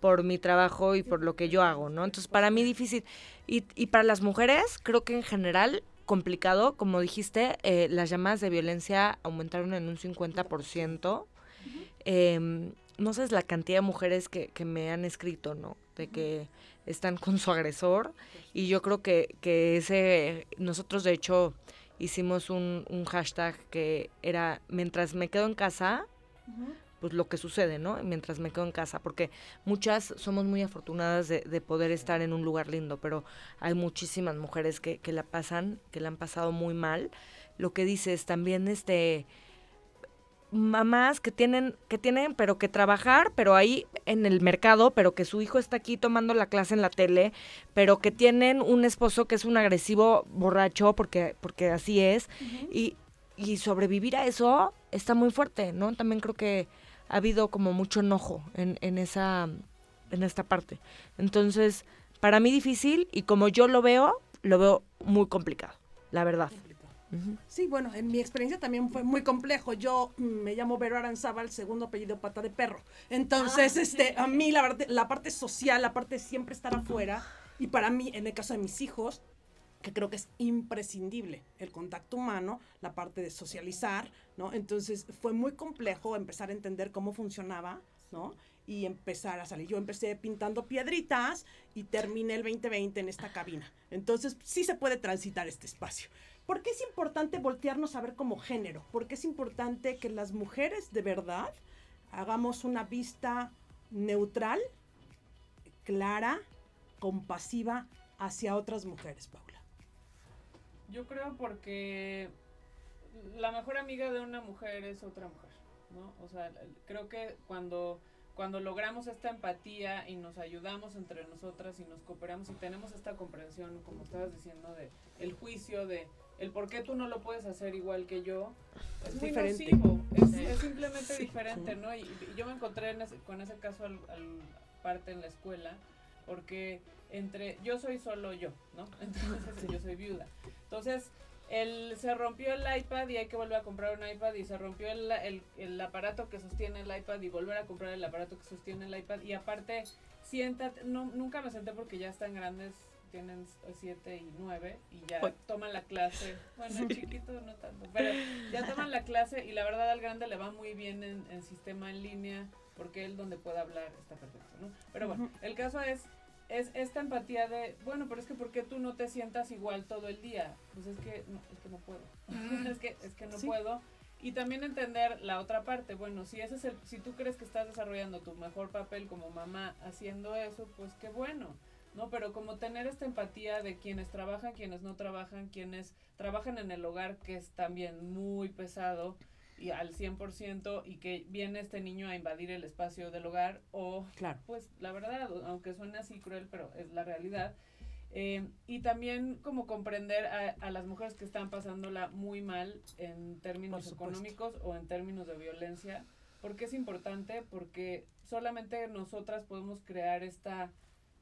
por, mi trabajo y por lo que yo hago, ¿no? Entonces, para mí difícil. Y, y para las mujeres, creo que en general complicado, como dijiste, eh, las llamadas de violencia aumentaron en un 50%. Em, no sabes la cantidad de mujeres que, que me han escrito, ¿no? De que están con su agresor. Y yo creo que, que ese, nosotros de hecho hicimos un, un hashtag que era, mientras me quedo en casa, pues lo que sucede, ¿no? Mientras me quedo en casa, porque muchas somos muy afortunadas de, de poder estar en un lugar lindo, pero hay muchísimas mujeres que, que la pasan, que la han pasado muy mal. Lo que dices, también este mamás que tienen, que tienen, pero que trabajar, pero ahí en el mercado, pero que su hijo está aquí tomando la clase en la tele, pero que tienen un esposo que es un agresivo borracho, porque, porque así es, y, y sobrevivir a eso está muy fuerte, ¿no? También creo que ha habido como mucho enojo en, en esa, en esta parte. Entonces, para mí difícil, y como yo lo veo, lo veo muy complicado, la verdad. Sí, bueno, en mi experiencia también fue muy complejo. Yo me llamo Vero Aranzábal, segundo apellido pata de perro. Entonces, este, a mí la, la parte social, la parte de siempre estar afuera, y para mí, en el caso de mis hijos, que creo que es imprescindible el contacto humano, la parte de socializar, ¿no? Entonces fue muy complejo empezar a entender cómo funcionaba, ¿no? Y empezar a salir. Yo empecé pintando piedritas y terminé el 2020 en esta cabina. Entonces sí se puede transitar este espacio. ¿Por qué es importante voltearnos a ver como género? ¿Por qué es importante que las mujeres de verdad hagamos una vista neutral, clara, compasiva hacia otras mujeres, Paula? Yo creo porque la mejor amiga de una mujer es otra mujer, ¿no? O sea, creo que cuando cuando logramos esta empatía y nos ayudamos entre nosotras y nos cooperamos y tenemos esta comprensión, como estabas diciendo, de el juicio, de el por qué tú no lo puedes hacer igual que yo, es, muy diferente. nocivo, es, simplemente diferente, ¿no? Y, yo me encontré con ese caso al, parte en la escuela, porque entre, yo soy solo yo, ¿no? Entonces yo soy viuda. Entonces, el, se rompió el iPad y hay que volver a comprar un iPad y se rompió el, el, el, aparato que sostiene el iPad y volver a comprar el aparato que sostiene el iPad y aparte siéntate, no, nunca me senté porque ya están grandes, tienen siete y nueve y ya toman la clase, bueno el chiquito no tanto, pero ya toman la clase y la verdad al grande le va muy bien en, en sistema en línea porque él donde pueda hablar está perfecto, ¿no? Pero bueno, el caso es es esta empatía de, bueno, pero es que ¿por qué tú no te sientas igual todo el día? Pues es que no, es que no puedo. Mm. es que es que no puedo. Y también entender la otra parte, bueno, si ese es el si tú crees que estás desarrollando tu mejor papel como mamá haciendo eso, pues qué bueno. ¿No? Pero como tener esta empatía de quienes trabajan, quienes no trabajan, quienes trabajan en el hogar, que es también muy pesado, y al 100% y que viene este niño a invadir el espacio del hogar o claro. pues la verdad, aunque suene así cruel, pero es la realidad. Eh, y también como comprender a, las mujeres que están pasándola muy mal en términos económicos o en términos de violencia, porque es importante, porque solamente nosotras podemos crear esta,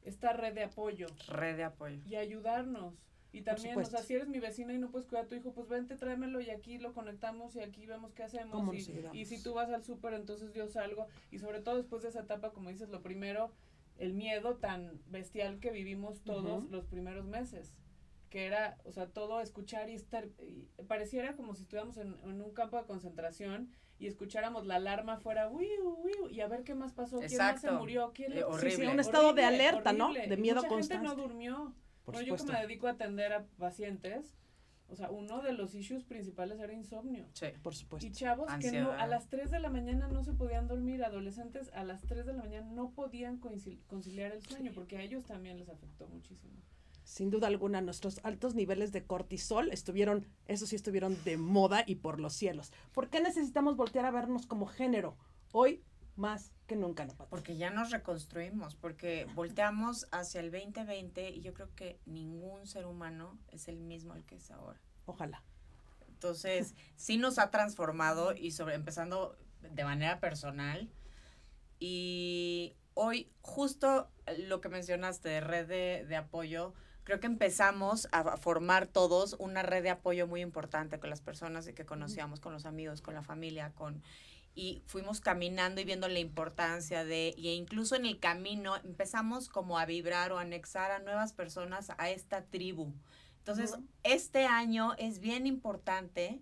esta red de apoyo. Red de apoyo. Y ayudarnos. Y también, o sea, si eres mi vecina y no puedes cuidar a tu hijo, pues vente, tráemelo y aquí lo conectamos y aquí vemos qué hacemos. Y, y, si tú vas al súper, entonces yo salgo. Y sobre todo después de esa etapa, como dices, lo primero, el miedo tan bestial que vivimos todos los primeros meses. Que era, o sea, todo escuchar y estar, pareciera como si estuviéramos en, un campo de concentración y escucháramos la alarma fuera, y a ver qué más pasó, quién más se murió, quién eh, horrible. un estado de alerta, ¿no? De miedo Mucha constante. Gente no durmió yo que me dedico a atender a pacientes, o sea, uno de los issues principales era insomnio. Sí, por supuesto. Y chavos que no, a las 3 de la mañana no se podían dormir, adolescentes a las 3 de la mañana no podían conciliar el sueño, porque a ellos también les afectó muchísimo. Sin duda alguna, nuestros altos niveles de cortisol estuvieron, eso sí estuvieron de moda y por los cielos. ¿Por qué necesitamos voltear a vernos como género? Hoy más que nunca, ¿no, Porque ya nos reconstruimos, porque volteamos hacia el 2020 y yo creo que ningún ser humano es el mismo el que es ahora. Ojalá. Entonces, sí nos ha transformado y sobre empezando de manera personal. Y hoy, justo lo que mencionaste de red de, de apoyo, creo que empezamos a formar todos una red de apoyo muy importante con las personas que conocíamos, con los amigos, con la familia, con y fuimos caminando y viendo la importancia de, y incluso en el camino empezamos como a vibrar o anexar a nuevas personas a esta tribu. Entonces, este año es bien importante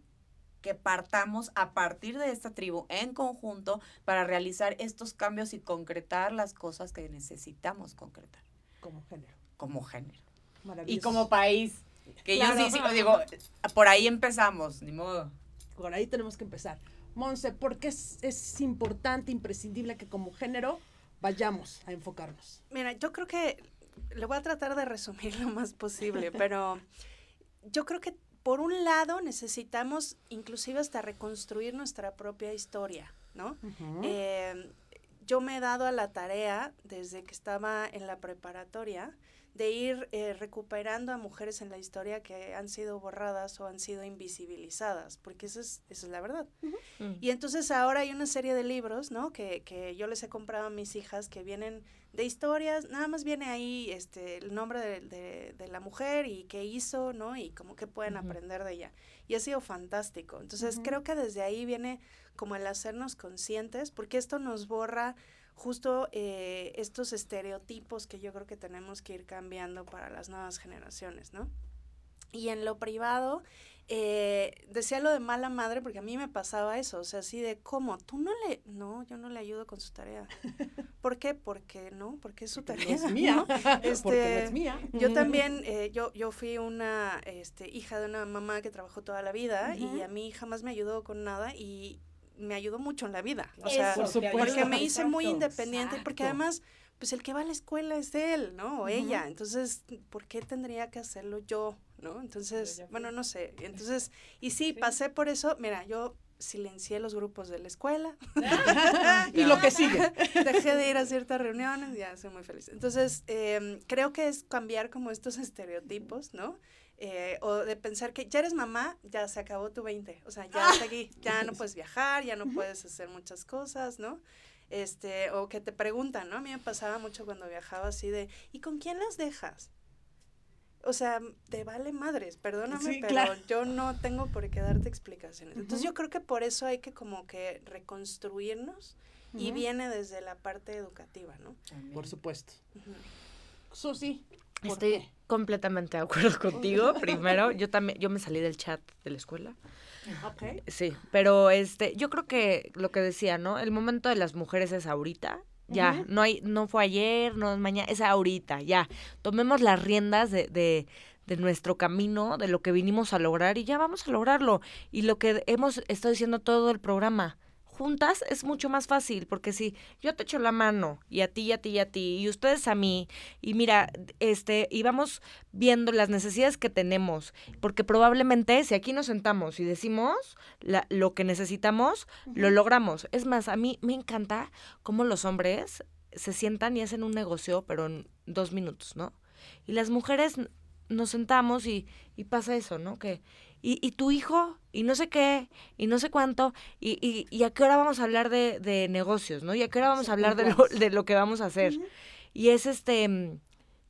que partamos a partir de esta tribu en conjunto para realizar estos cambios y concretar las cosas que necesitamos concretar. Como género. Como género. Y como país. Que yo sí, sí, digo, por ahí empezamos, ni modo. Por ahí tenemos que empezar. Monse, ¿por qué es, importante, imprescindible que como género vayamos a enfocarnos? Mira, yo creo que le voy a tratar de resumir lo más posible, pero yo creo que por un lado necesitamos inclusive hasta reconstruir nuestra propia historia, ¿no? Em, yo me he dado a la tarea desde que estaba en la preparatoria de ir eh, recuperando a mujeres en la historia que han sido borradas o han sido invisibilizadas, porque esa es, esa es la verdad. Mm. Y entonces ahora hay una serie de libros, ¿no? Que, que yo les he comprado a mis hijas que vienen de historias, nada más viene ahí este, el nombre de, de, de la mujer y qué hizo, ¿no? Y como que pueden aprender de ella. Y ha sido fantástico. Entonces creo que desde ahí viene como el hacernos conscientes, porque esto nos borra justo eh, estos estereotipos que yo creo que tenemos que ir cambiando para las nuevas generaciones, ¿no? Y en lo privado, eh, decía lo de mala madre porque a mí me pasaba eso, o sea, así de, ¿cómo? ¿Tú no le...? No, yo no le ayudo con su tarea. ¿Por qué? Porque no, porque es su tarea. es mía, ¿no? porque no Este, es mía. Yo también, eh, yo, yo fui una este, hija de una mamá que trabajó toda la vida y a mí jamás me ayudó con nada y me ayudó mucho en la vida. O sea, Por supuesto. porque me hice muy Exacto. independiente, porque Exacto. además, pues el que va a la escuela es él, ¿no? O ella. Entonces, ¿por qué tendría que hacerlo yo, no? Entonces, bueno, no sé. Entonces, y sí, Sí. pasé por eso. Mira, yo silencié los grupos de la escuela, y lo que sigue. dejé de ir a ciertas reuniones, ya soy muy feliz. Entonces, em, creo que es cambiar como estos estereotipos, ¿no? Eh, o de pensar que ya eres mamá, ya se acabó tu 20, o sea, ya hasta aquí, ya no puedes viajar, ya no puedes hacer muchas cosas, ¿no? Este, o que te preguntan, ¿no? A mí me pasaba mucho cuando viajaba así de, ¿y con quién las dejas? O sea, te vale madres, perdóname, Sí, pero claro. yo no tengo por qué darte explicaciones. Entonces Ujú. yo creo que por eso hay que como que reconstruirnos y Ujú. viene desde la parte educativa, ¿no? También. Por supuesto. Ujú. Susi. ¿por Estoy qué? completamente de acuerdo contigo. Primero, yo también, yo me salí del chat de la escuela. Ok. Sí, pero este, yo creo que lo que decía, ¿no? El momento de las mujeres es ahorita. Ya, no hay, no fue ayer, no es mañana, es ahorita, ya. Tomemos las riendas de, de, de nuestro camino, de lo que vinimos a lograr y ya vamos a lograrlo. Y lo que hemos estado diciendo todo el programa, juntas es mucho más fácil, porque si yo te echo la mano y a ti, y a ti, y a ti, y ustedes a mí, y mira, este, y vamos viendo las necesidades que tenemos, porque probablemente si aquí nos sentamos y decimos la- lo que necesitamos, lo logramos. Es más, a mí me encanta cómo los hombres se sientan y hacen un negocio, pero en dos minutos, ¿no? Y las mujeres nos sentamos y, y pasa eso, ¿no? Que, y, y tu hijo, y no sé qué, y no sé cuánto, y, y, y a qué hora vamos a hablar de, de negocios, ¿no? Y a qué hora vamos a hablar de lo, de lo que vamos a hacer. Y es este, mm,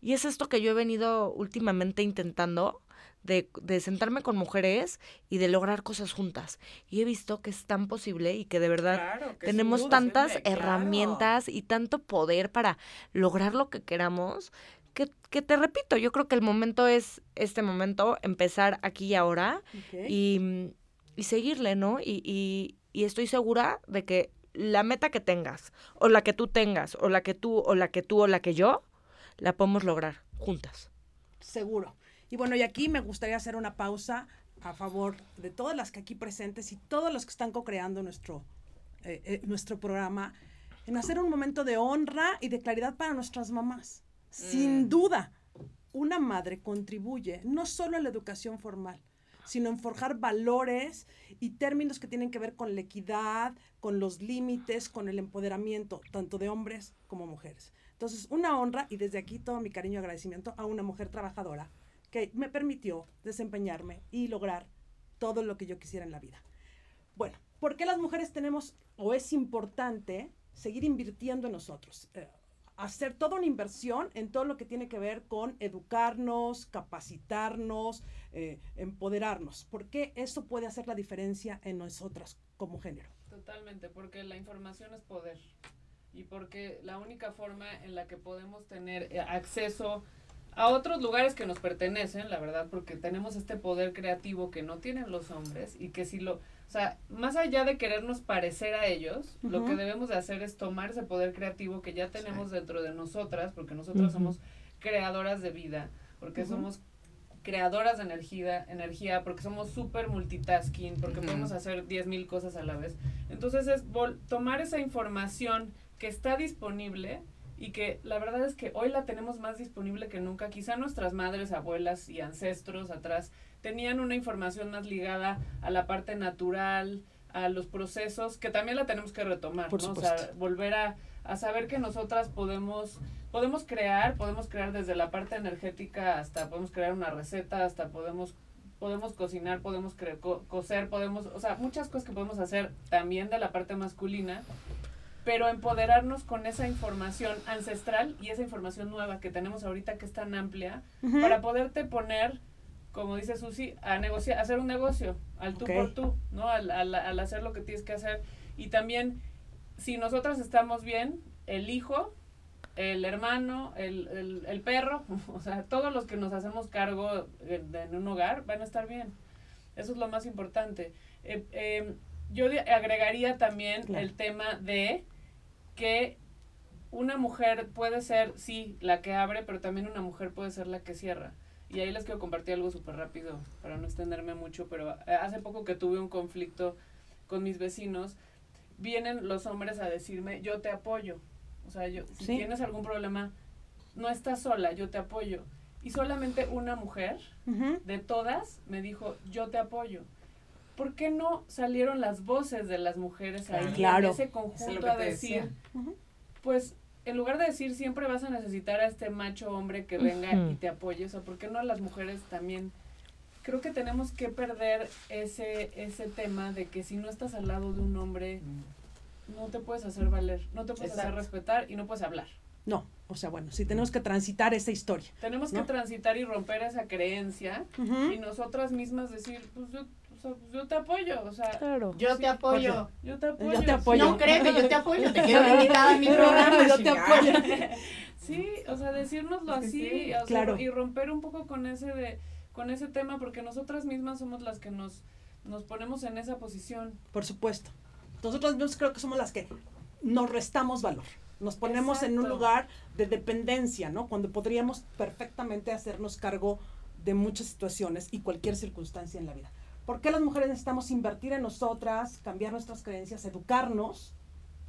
y es esto que yo he venido últimamente intentando, de, de sentarme con mujeres y de lograr cosas juntas. Y he visto que es tan posible y que de verdad Claro, que tenemos duda, tantas claro. herramientas y tanto poder para lograr lo que queramos, que, que te repito, yo creo que el momento es este momento, empezar aquí y ahora y, mm, y seguirle, ¿no? Y, y, y estoy segura de que la meta que tengas, o la que tú tengas, o la que tú, o la que tú, o la que yo, la podemos lograr juntas. Seguro. Y bueno, y aquí me gustaría hacer una pausa a favor de todas las que aquí presentes y todos los que están co-creando nuestro, eh, eh, nuestro programa, en hacer un momento de honra y de claridad para nuestras mamás. Sin Mm. duda, una madre contribuye no solo a la educación formal, sino en forjar valores y términos que tienen que ver con la equidad, con los límites, con el empoderamiento, tanto de hombres como mujeres. Entonces, una honra y desde aquí todo mi cariño y agradecimiento a una mujer trabajadora que me permitió desempeñarme y lograr todo lo que yo quisiera en la vida. Bueno, ¿por qué las mujeres tenemos o es importante seguir invirtiendo en nosotros? Eh, hacer toda una inversión en todo lo que tiene que ver con educarnos, capacitarnos, eh, empoderarnos, porque eso puede hacer la diferencia en nosotras como género. Totalmente, porque la información es poder y porque la única forma en la que podemos tener eh, acceso a otros lugares que nos pertenecen, la verdad, porque tenemos este poder creativo que no tienen los hombres y que si lo, sea, más allá de querernos parecer a ellos, lo que debemos de hacer es tomar ese poder creativo que ya tenemos dentro de nosotras, porque nosotras somos creadoras de vida, porque somos creadoras de energía, energía porque somos súper multitasking, porque podemos hacer 10.000 cosas a la vez. Entonces es vol- tomar esa información que está disponible y que la verdad es que hoy la tenemos más disponible que nunca. Quizá nuestras madres, abuelas y ancestros atrás tenían una información más ligada a la parte natural, a los procesos, que también la tenemos que retomar, Por ¿no? O sea, volver a, a saber que nosotras podemos podemos crear, podemos crear desde la parte energética hasta podemos crear una receta, hasta podemos podemos cocinar, podemos coser, podemos, o sea, muchas cosas que podemos hacer también de la parte masculina, pero empoderarnos con esa información ancestral y esa información nueva que tenemos ahorita que es tan amplia para poderte poner como dice Susi, a negociar, hacer un negocio, al tú por tú, ¿no? Al, al, al, hacer lo que tienes que hacer. Y también, si nosotras estamos bien, el hijo, el hermano, el, el, el perro, o sea, todos los que nos hacemos cargo en, un hogar van a estar bien. Eso es lo más importante. Eh, eh, yo agregaría también el tema de que una mujer puede ser, sí, la que abre, pero también una mujer puede ser la que cierra. Y ahí les quiero compartir algo súper rápido para no extenderme mucho, pero eh, hace poco que tuve un conflicto con mis vecinos, vienen los hombres a decirme, yo te apoyo. O sea, yo, si tienes algún problema, no estás sola, yo te apoyo. Y solamente una mujer de todas me dijo, yo te apoyo. ¿Por qué no salieron las voces de las mujeres ahí en ese conjunto a decir, pues en lugar de decir siempre vas a necesitar a este macho hombre que venga y te apoye, o sea, ¿por qué no a las mujeres también? Creo que tenemos que perder ese, ese tema de que si no estás al lado de un hombre, no te puedes hacer valer, no te puedes hacer respetar y no puedes hablar. No, o sea, bueno, si tenemos que transitar esa historia. Tenemos que transitar y romper esa creencia y nosotras mismas decir, pues yo pues, yo te apoyo, o sea, yo te apoyo. Yo te apoyo. Yo te apoyo. No que yo te apoyo, te quiero invitada a mi programa. Yo te apoyo. sí, o sea, decírnoslo así claro. y romper un poco con ese de con ese tema porque nosotras mismas somos las que nos nos ponemos en esa posición. Por supuesto. Nosotras mismas creo que somos las que nos restamos valor. Nos ponemos en un lugar de dependencia, ¿no? Cuando podríamos perfectamente hacernos cargo de muchas situaciones y cualquier circunstancia en la vida. ¿Por qué las mujeres necesitamos invertir en nosotras, cambiar nuestras creencias, educarnos?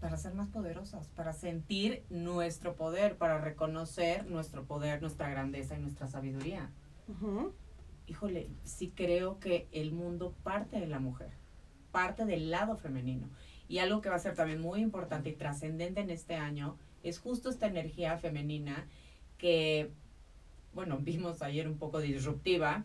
Para ser más poderosas, para sentir nuestro poder, para reconocer nuestro poder, nuestra grandeza y nuestra sabiduría. Híjole, sí creo que el mundo parte de la mujer, parte del lado femenino. Y algo que va a ser también muy importante y trascendente en este año es justo esta energía femenina que, bueno, vimos ayer un poco disruptiva,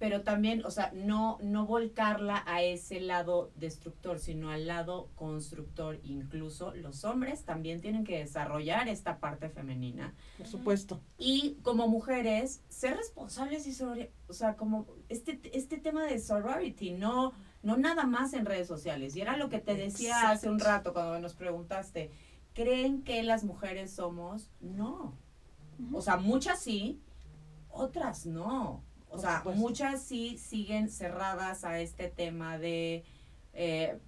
pero también, o sea, no, no volcarla a ese lado destructor, sino al lado constructor. Incluso los hombres también tienen que desarrollar esta parte femenina. Por supuesto. Y como mujeres, ser responsables y o sea, como este, este tema de sorority, no, no nada más en redes sociales. Y era lo que te decía hace un rato cuando nos preguntaste, ¿creen que las mujeres somos? No. O sea, muchas sí, otras no. O sea, muchas sí siguen cerradas a este tema de, eh,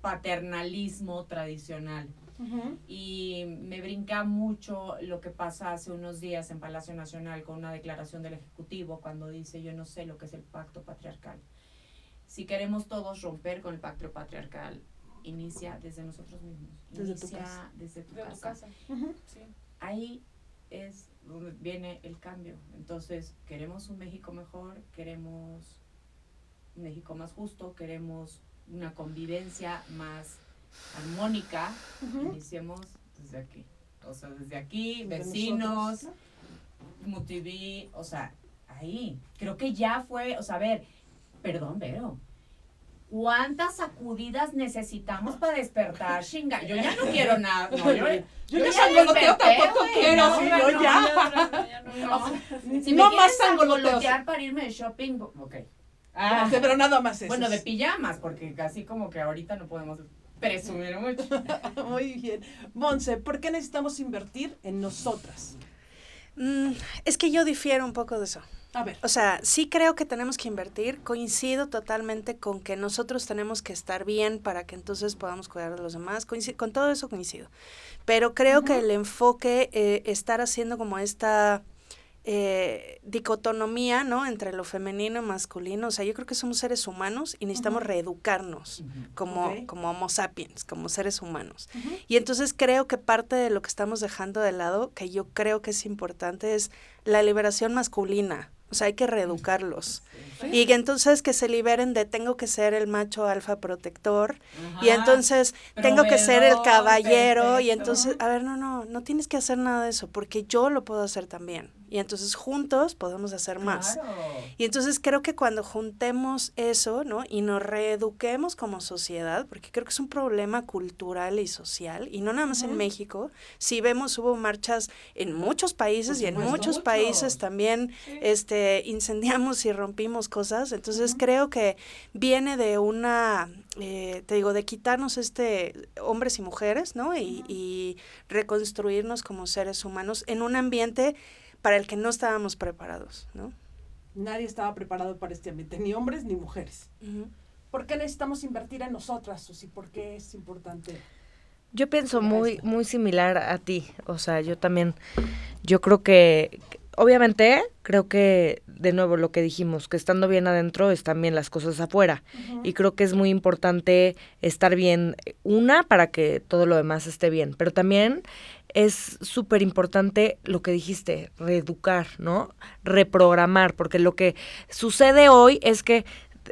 paternalismo tradicional. Y me brinca mucho lo que pasa hace unos días en Palacio Nacional con una declaración del Ejecutivo cuando dice yo no sé lo que es el pacto patriarcal. Si queremos todos romper con el pacto patriarcal, inicia desde nosotros mismos. Desde tu casa. Desde tu casa. Ahí es donde viene el cambio. Entonces, queremos un México mejor, queremos un México más justo, queremos una convivencia más armónica. Iniciemos desde aquí. O sea, desde aquí, vecinos, Mutiví, o sea, ahí. Creo que ya fue, o sea, a ver, perdón, Vero, ¿Cuántas sacudidas necesitamos para despertar, chinga? Yo ya no quiero nada. No, yo, yo, ya sangoloteo tampoco quiero. No, yo ya. Si no me más sangolotear para irme de shopping, ok. Ah, pero nada más eso. Bueno, de pijamas, porque casi como que ahorita no podemos presumir mucho. Muy bien. Monse, ¿por qué necesitamos invertir en nosotras? Mm, es que yo difiero un poco de eso. A ver. O sea, sí creo que tenemos que invertir. Coincido totalmente con que nosotros tenemos que estar bien para que entonces podamos cuidar de los demás. con todo eso coincido. Pero creo que el enfoque, eh, estar haciendo como esta eh, dicotomía, ¿no? Entre lo femenino y masculino. O sea, yo creo que somos seres humanos y necesitamos reeducarnos como, como homo sapiens, como seres humanos. Y entonces creo que parte de lo que estamos dejando de lado, que yo creo que es importante, es la liberación masculina. O sea, hay que reeducarlos. Y que entonces que se liberen de tengo que ser el macho alfa protector y entonces tengo que ser el caballero y entonces, a ver, no, no, no tienes que hacer nada de eso porque yo lo puedo hacer también y entonces juntos podemos hacer más. Y entonces creo que cuando juntemos eso, ¿no? Y nos reeduquemos como sociedad, porque creo que es un problema cultural y social, y no nada más en México, si vemos hubo marchas en muchos países y en muchos países también este incendiamos y rompimos cosas, entonces creo que viene de una eh, te digo, de quitarnos este hombres y mujeres, ¿no? Y, y reconstruirnos como seres humanos en un ambiente para el que no estábamos preparados, ¿no? Nadie estaba preparado para este ambiente, ni hombres ni mujeres. ¿Por qué necesitamos invertir en nosotras, Susi? ¿Por qué es importante? Yo pienso muy, muy similar a ti. O sea, yo también, yo creo que, obviamente, creo que, de nuevo, lo que dijimos, que estando bien adentro están bien las cosas afuera. Y creo que es muy importante estar bien, una, para que todo lo demás esté bien. Pero también es súper importante lo que dijiste, reeducar, ¿no? Reprogramar, porque lo que sucede hoy es que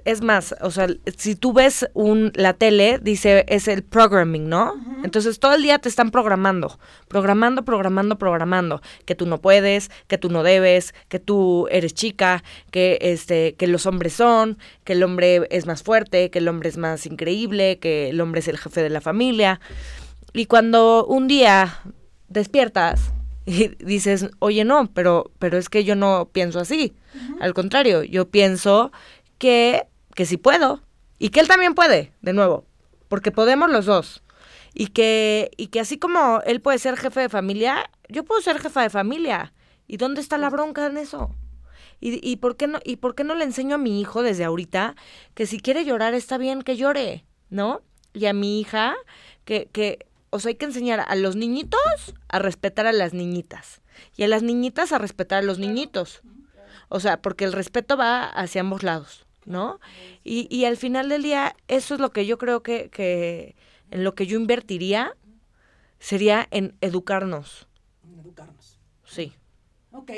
es más, o sea, si tú ves un, la tele, dice, es el programming, ¿no? Entonces todo el día te están programando, programando, programando, programando, que tú no puedes, que tú no debes, que tú eres chica, que este, que los hombres son, que el hombre es más fuerte, que el hombre es más increíble, que el hombre es el jefe de la familia. Y cuando un día despiertas y dices, oye, no, pero, pero es que yo no pienso así. Al contrario, yo pienso que, que sí puedo. Y que él también puede, de nuevo. Porque podemos los dos. Y que, y que así como él puede ser jefe de familia, yo puedo ser jefa de familia. ¿Y dónde está la bronca en eso? ¿Y, y, por qué no, ¿Y por qué no le enseño a mi hijo desde ahorita que si quiere llorar está bien que llore, ¿no? Y a mi hija que, que o sea, hay que enseñar a los niñitos a respetar a las niñitas y a las niñitas a respetar a los niñitos. O sea, porque el respeto va hacia ambos lados, ¿no? Y, y al final del día, eso es lo que yo creo que, que en lo que yo invertiría sería en educarnos. En educarnos. Sí. Ok.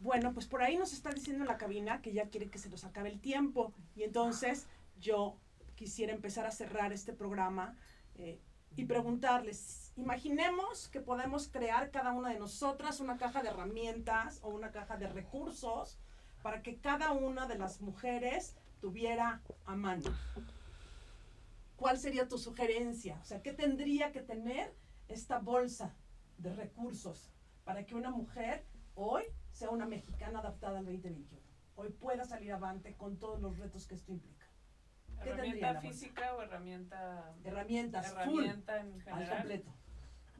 Bueno, pues por ahí nos está diciendo la cabina que ya quiere que se nos acabe el tiempo. Y entonces yo quisiera empezar a cerrar este programa eh, y preguntarles, imaginemos que podemos crear cada una de nosotras una caja de herramientas o una caja de recursos para que cada una de las mujeres tuviera a mano. ¿Cuál sería tu sugerencia? O sea, ¿qué tendría que tener esta bolsa de recursos para que una mujer hoy sea una mexicana adaptada al 2021? Hoy pueda salir avante con todos los retos que esto implica. ¿Herramienta física o herramienta? Herramientas. Herramienta en general.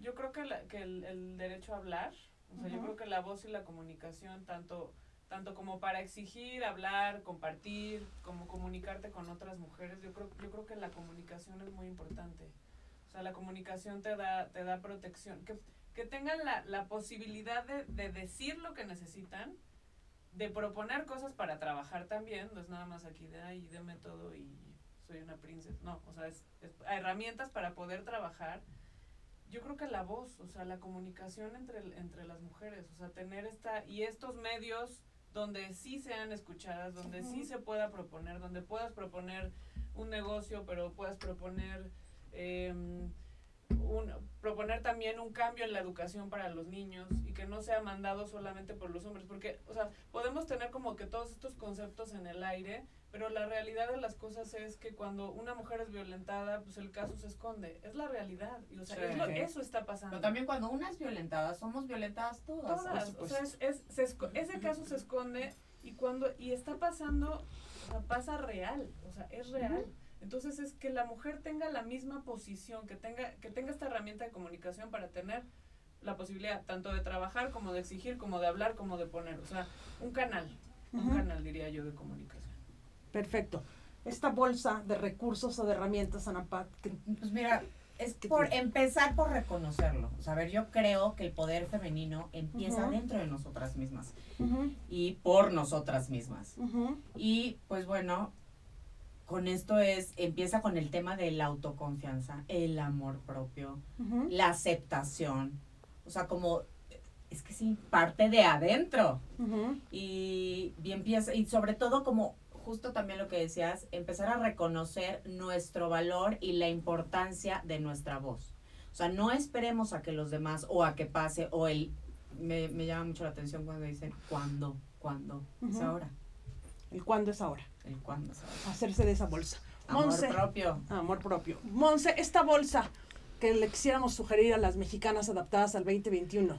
Yo creo que, que el, derecho a hablar, o sea, yo creo que la voz y la comunicación, tanto, tanto como para exigir, hablar, compartir, como comunicarte con otras mujeres, yo creo, yo creo que la comunicación es muy importante. O sea, la comunicación te da, te da protección. Que, que tengan la, la posibilidad de, de decir lo que necesitan, de proponer cosas para trabajar también, no es nada más aquí de, ahí deme todo y soy una princesa. No, o sea, es, herramientas para poder trabajar. Yo creo que la voz, o sea, la comunicación entre, entre las mujeres, o sea, tener esta, y estos medios donde sí sean escuchadas, donde sí se pueda proponer, donde puedas proponer un negocio, pero puedas proponer, em, un, proponer también un cambio en la educación para los niños y que no sea mandado solamente por los hombres, porque, o sea, podemos tener como que todos estos conceptos en el aire, pero la realidad de las cosas es que cuando una mujer es violentada, pues el caso se esconde. Es la realidad. Y, o sea, eso está pasando. Pero también cuando una es violentada, somos violentadas todas. Todas. O sea, es, ese caso se esconde y cuando y está pasando, o sea, pasa real. O sea, es real. Entonces es que la mujer tenga la misma posición, que tenga, que tenga esta herramienta de comunicación para tener la posibilidad tanto de trabajar como de exigir, como de hablar, como de poner. O sea, un canal. Un canal, diría yo, de comunicación. Perfecto. Esta bolsa de recursos o de herramientas, Ana Pat. Pues mira, es por empezar por reconocerlo. O sea, a ver, yo creo que el poder femenino empieza dentro de nosotras mismas y por nosotras mismas. Y pues bueno, con esto es, empieza con el tema de la autoconfianza, el amor propio, la aceptación. O sea, como es que sí, parte de adentro. y, y empieza, y sobre todo como justo también lo que decías, empezar a reconocer nuestro valor y la importancia de nuestra voz. O sea, no esperemos a que los demás o a que pase o el... Me, llama mucho la atención cuando dicen cuándo, cuándo, es ahora. El cuándo es ahora. El cuándo es ahora. Hacerse de esa bolsa. Amor propio. Amor propio. Monse, esta bolsa que le quisiéramos sugerir a las mexicanas adaptadas al 2021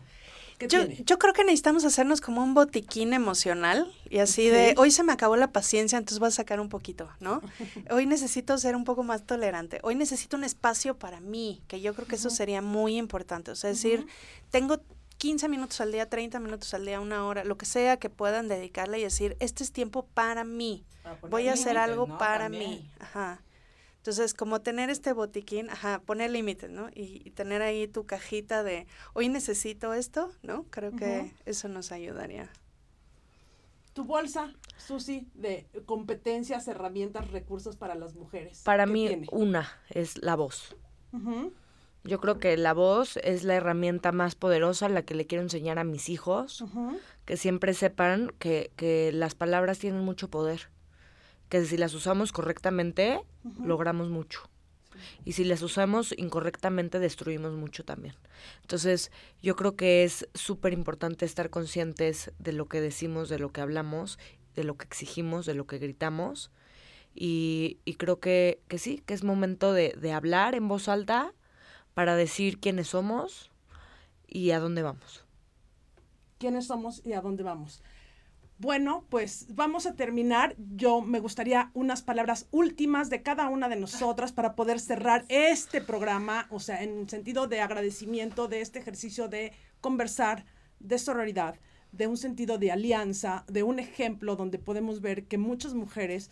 yo, yo, creo que necesitamos hacernos como un botiquín emocional y así de, hoy se me acabó la paciencia, entonces voy a sacar un poquito, ¿no? hoy necesito ser un poco más tolerante, hoy necesito un espacio para mí, que yo creo que eso sería muy importante, o sea, es decir, tengo 15 minutos al día, 30 minutos al día, una hora, lo que sea que puedan dedicarle y decir, este es tiempo para mí, voy a hacer algo para mí, ajá. Entonces, como tener este botiquín, ajá, poner límites, ¿no? Y, tener ahí tu cajita de, hoy necesito esto, ¿no? Creo que eso nos ayudaría. Tu bolsa, Susi, de competencias, herramientas, recursos para las mujeres. Para mí, una es la voz. Yo creo que la voz es la herramienta más poderosa, la que le quiero enseñar a mis hijos, que siempre sepan que, que las palabras tienen mucho poder que si las usamos correctamente, logramos mucho. Y si las usamos incorrectamente, destruimos mucho también. Entonces, yo creo que es súper importante estar conscientes de lo que decimos, de lo que hablamos, de lo que exigimos, de lo que gritamos. Y, y creo que, que, sí, que es momento de, de hablar en voz alta para decir quiénes somos y a dónde vamos. ¿Quiénes somos y a dónde vamos? Bueno, pues vamos a terminar. Yo me gustaría unas palabras últimas de cada una de nosotras para poder cerrar este programa, o sea, en sentido de agradecimiento de este ejercicio de conversar, de sororidad, de un sentido de alianza, de un ejemplo donde podemos ver que muchas mujeres,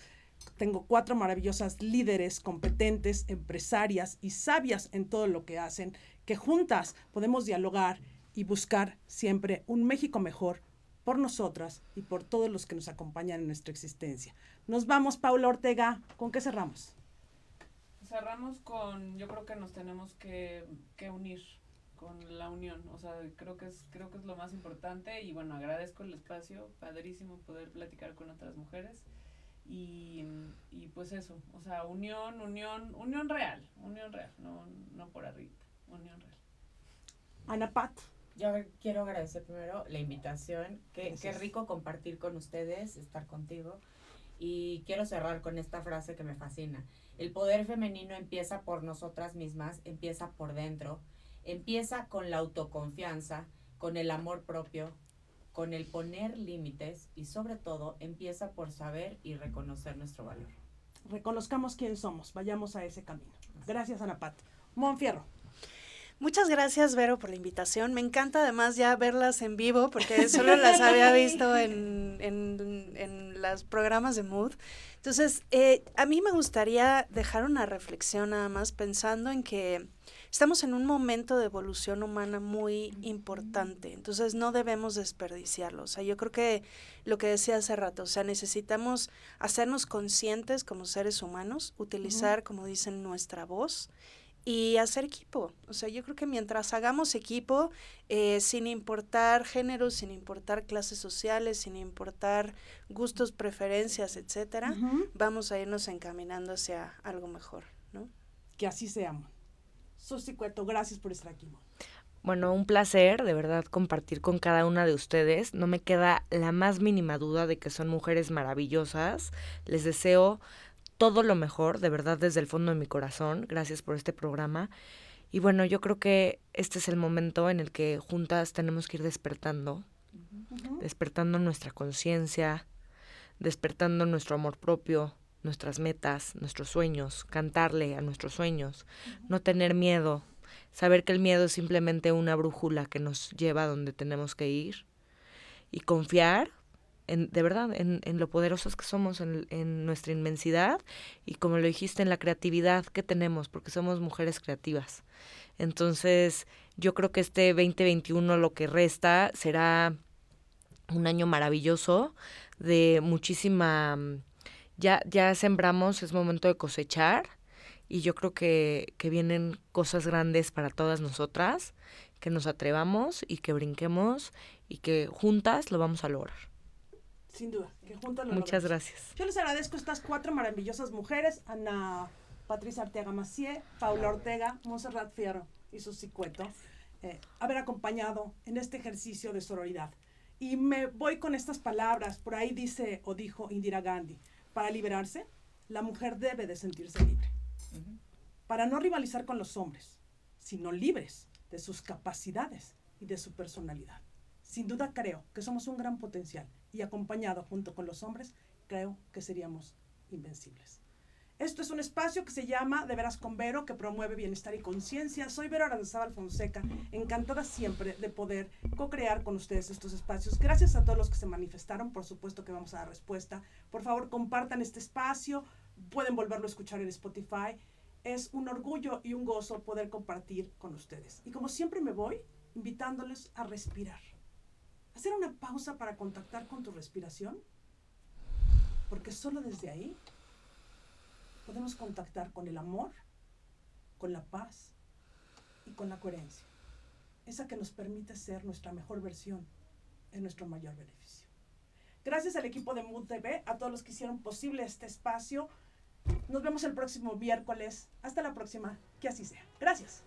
tengo cuatro maravillosas líderes, competentes, empresarias y sabias en todo lo que hacen, que juntas podemos dialogar y buscar siempre un México mejor por nosotras y por todos los que nos acompañan en nuestra existencia. Nos vamos, Paula Ortega. ¿Con qué cerramos? Cerramos con, yo creo que nos tenemos que, unir con la unión, o sea, creo que es creo que es lo más importante y bueno, agradezco el espacio, padrísimo poder platicar con otras mujeres y, y pues eso, o sea, unión, unión, unión real, unión real, no, no por arriba, unión real. Ana Pat. Yo quiero agradecer primero la invitación. Qué, qué rico compartir con ustedes, estar contigo. Y quiero cerrar con esta frase que me fascina. El poder femenino empieza por nosotras mismas, empieza por dentro, empieza con la autoconfianza, con el amor propio, con el poner límites y sobre todo empieza por saber y reconocer nuestro valor. Reconozcamos quién somos, vayamos a ese camino. Gracias, Ana Pat. Monfierro. Muchas gracias, Vero, por la invitación. Me encanta además ya verlas en vivo, porque solo las había visto en, en, en los programas de Mood. Entonces, eh, a mí me gustaría dejar una reflexión nada más pensando en que estamos en un momento de evolución humana muy importante, entonces no debemos desperdiciarlo. O sea, yo creo que lo que decía hace rato, o sea, necesitamos hacernos conscientes como seres humanos, utilizar, como dicen, nuestra voz y hacer equipo. O sea, yo creo que mientras hagamos equipo, eh, sin importar géneros, sin importar clases sociales, sin importar gustos, preferencias, etcétera, vamos a irnos encaminando hacia algo mejor, ¿no? Que así seamos. Susi Cueto, gracias por estar aquí. Bueno, un placer de verdad compartir con cada una de ustedes. No me queda la más mínima duda de que son mujeres maravillosas. Les deseo todo lo mejor, de verdad, desde el fondo de mi corazón. Gracias por este programa. Y bueno, yo creo que este es el momento en el que juntas tenemos que ir despertando, despertando nuestra conciencia, despertando nuestro amor propio, nuestras metas, nuestros sueños, cantarle a nuestros sueños, no tener miedo, saber que el miedo es simplemente una brújula que nos lleva a donde tenemos que ir y confiar de verdad, en, en, lo poderosos que somos, en, en, nuestra inmensidad y como lo dijiste, en la creatividad que tenemos, porque somos mujeres creativas. Entonces, yo creo que este 2021 lo que resta será un año maravilloso de muchísima... Ya, ya sembramos, es momento de cosechar y yo creo que, que vienen cosas grandes para todas nosotras que nos atrevamos y que brinquemos y que juntas lo vamos a lograr. Sin duda, que juntas lo Muchas logramos. gracias. Yo les agradezco a estas cuatro maravillosas mujeres, Ana Patricia Arteaga Macié, Paula Ortega, Monserrat Fierro y Susi Cueto, eh, haber acompañado en este ejercicio de sororidad. Y me voy con estas palabras, por ahí dice o dijo Indira Gandhi, para liberarse, la mujer debe de sentirse libre. Para no rivalizar con los hombres, sino libres de sus capacidades y de su personalidad. Sin duda creo que somos un gran potencial y acompañado junto con los hombres, creo que seríamos invencibles. Esto es un espacio que se llama De Veras con Vero, que promueve bienestar y conciencia. Soy Vero Aranzábal Fonseca, encantada siempre de poder co-crear con ustedes estos espacios. Gracias a todos los que se manifestaron, por supuesto que vamos a dar respuesta. Por favor, compartan este espacio, pueden volverlo a escuchar en Spotify. Es un orgullo y un gozo poder compartir con ustedes. Y como siempre me voy, invitándoles a respirar. Hacer una pausa para contactar con tu respiración, porque solo desde ahí podemos contactar con el amor, con la paz y con la coherencia. Esa que nos permite ser nuestra mejor versión en nuestro mayor beneficio. Gracias al equipo de Mood TV, a todos los que hicieron posible este espacio. Nos vemos el próximo miércoles. Hasta la próxima. Que así sea. Gracias.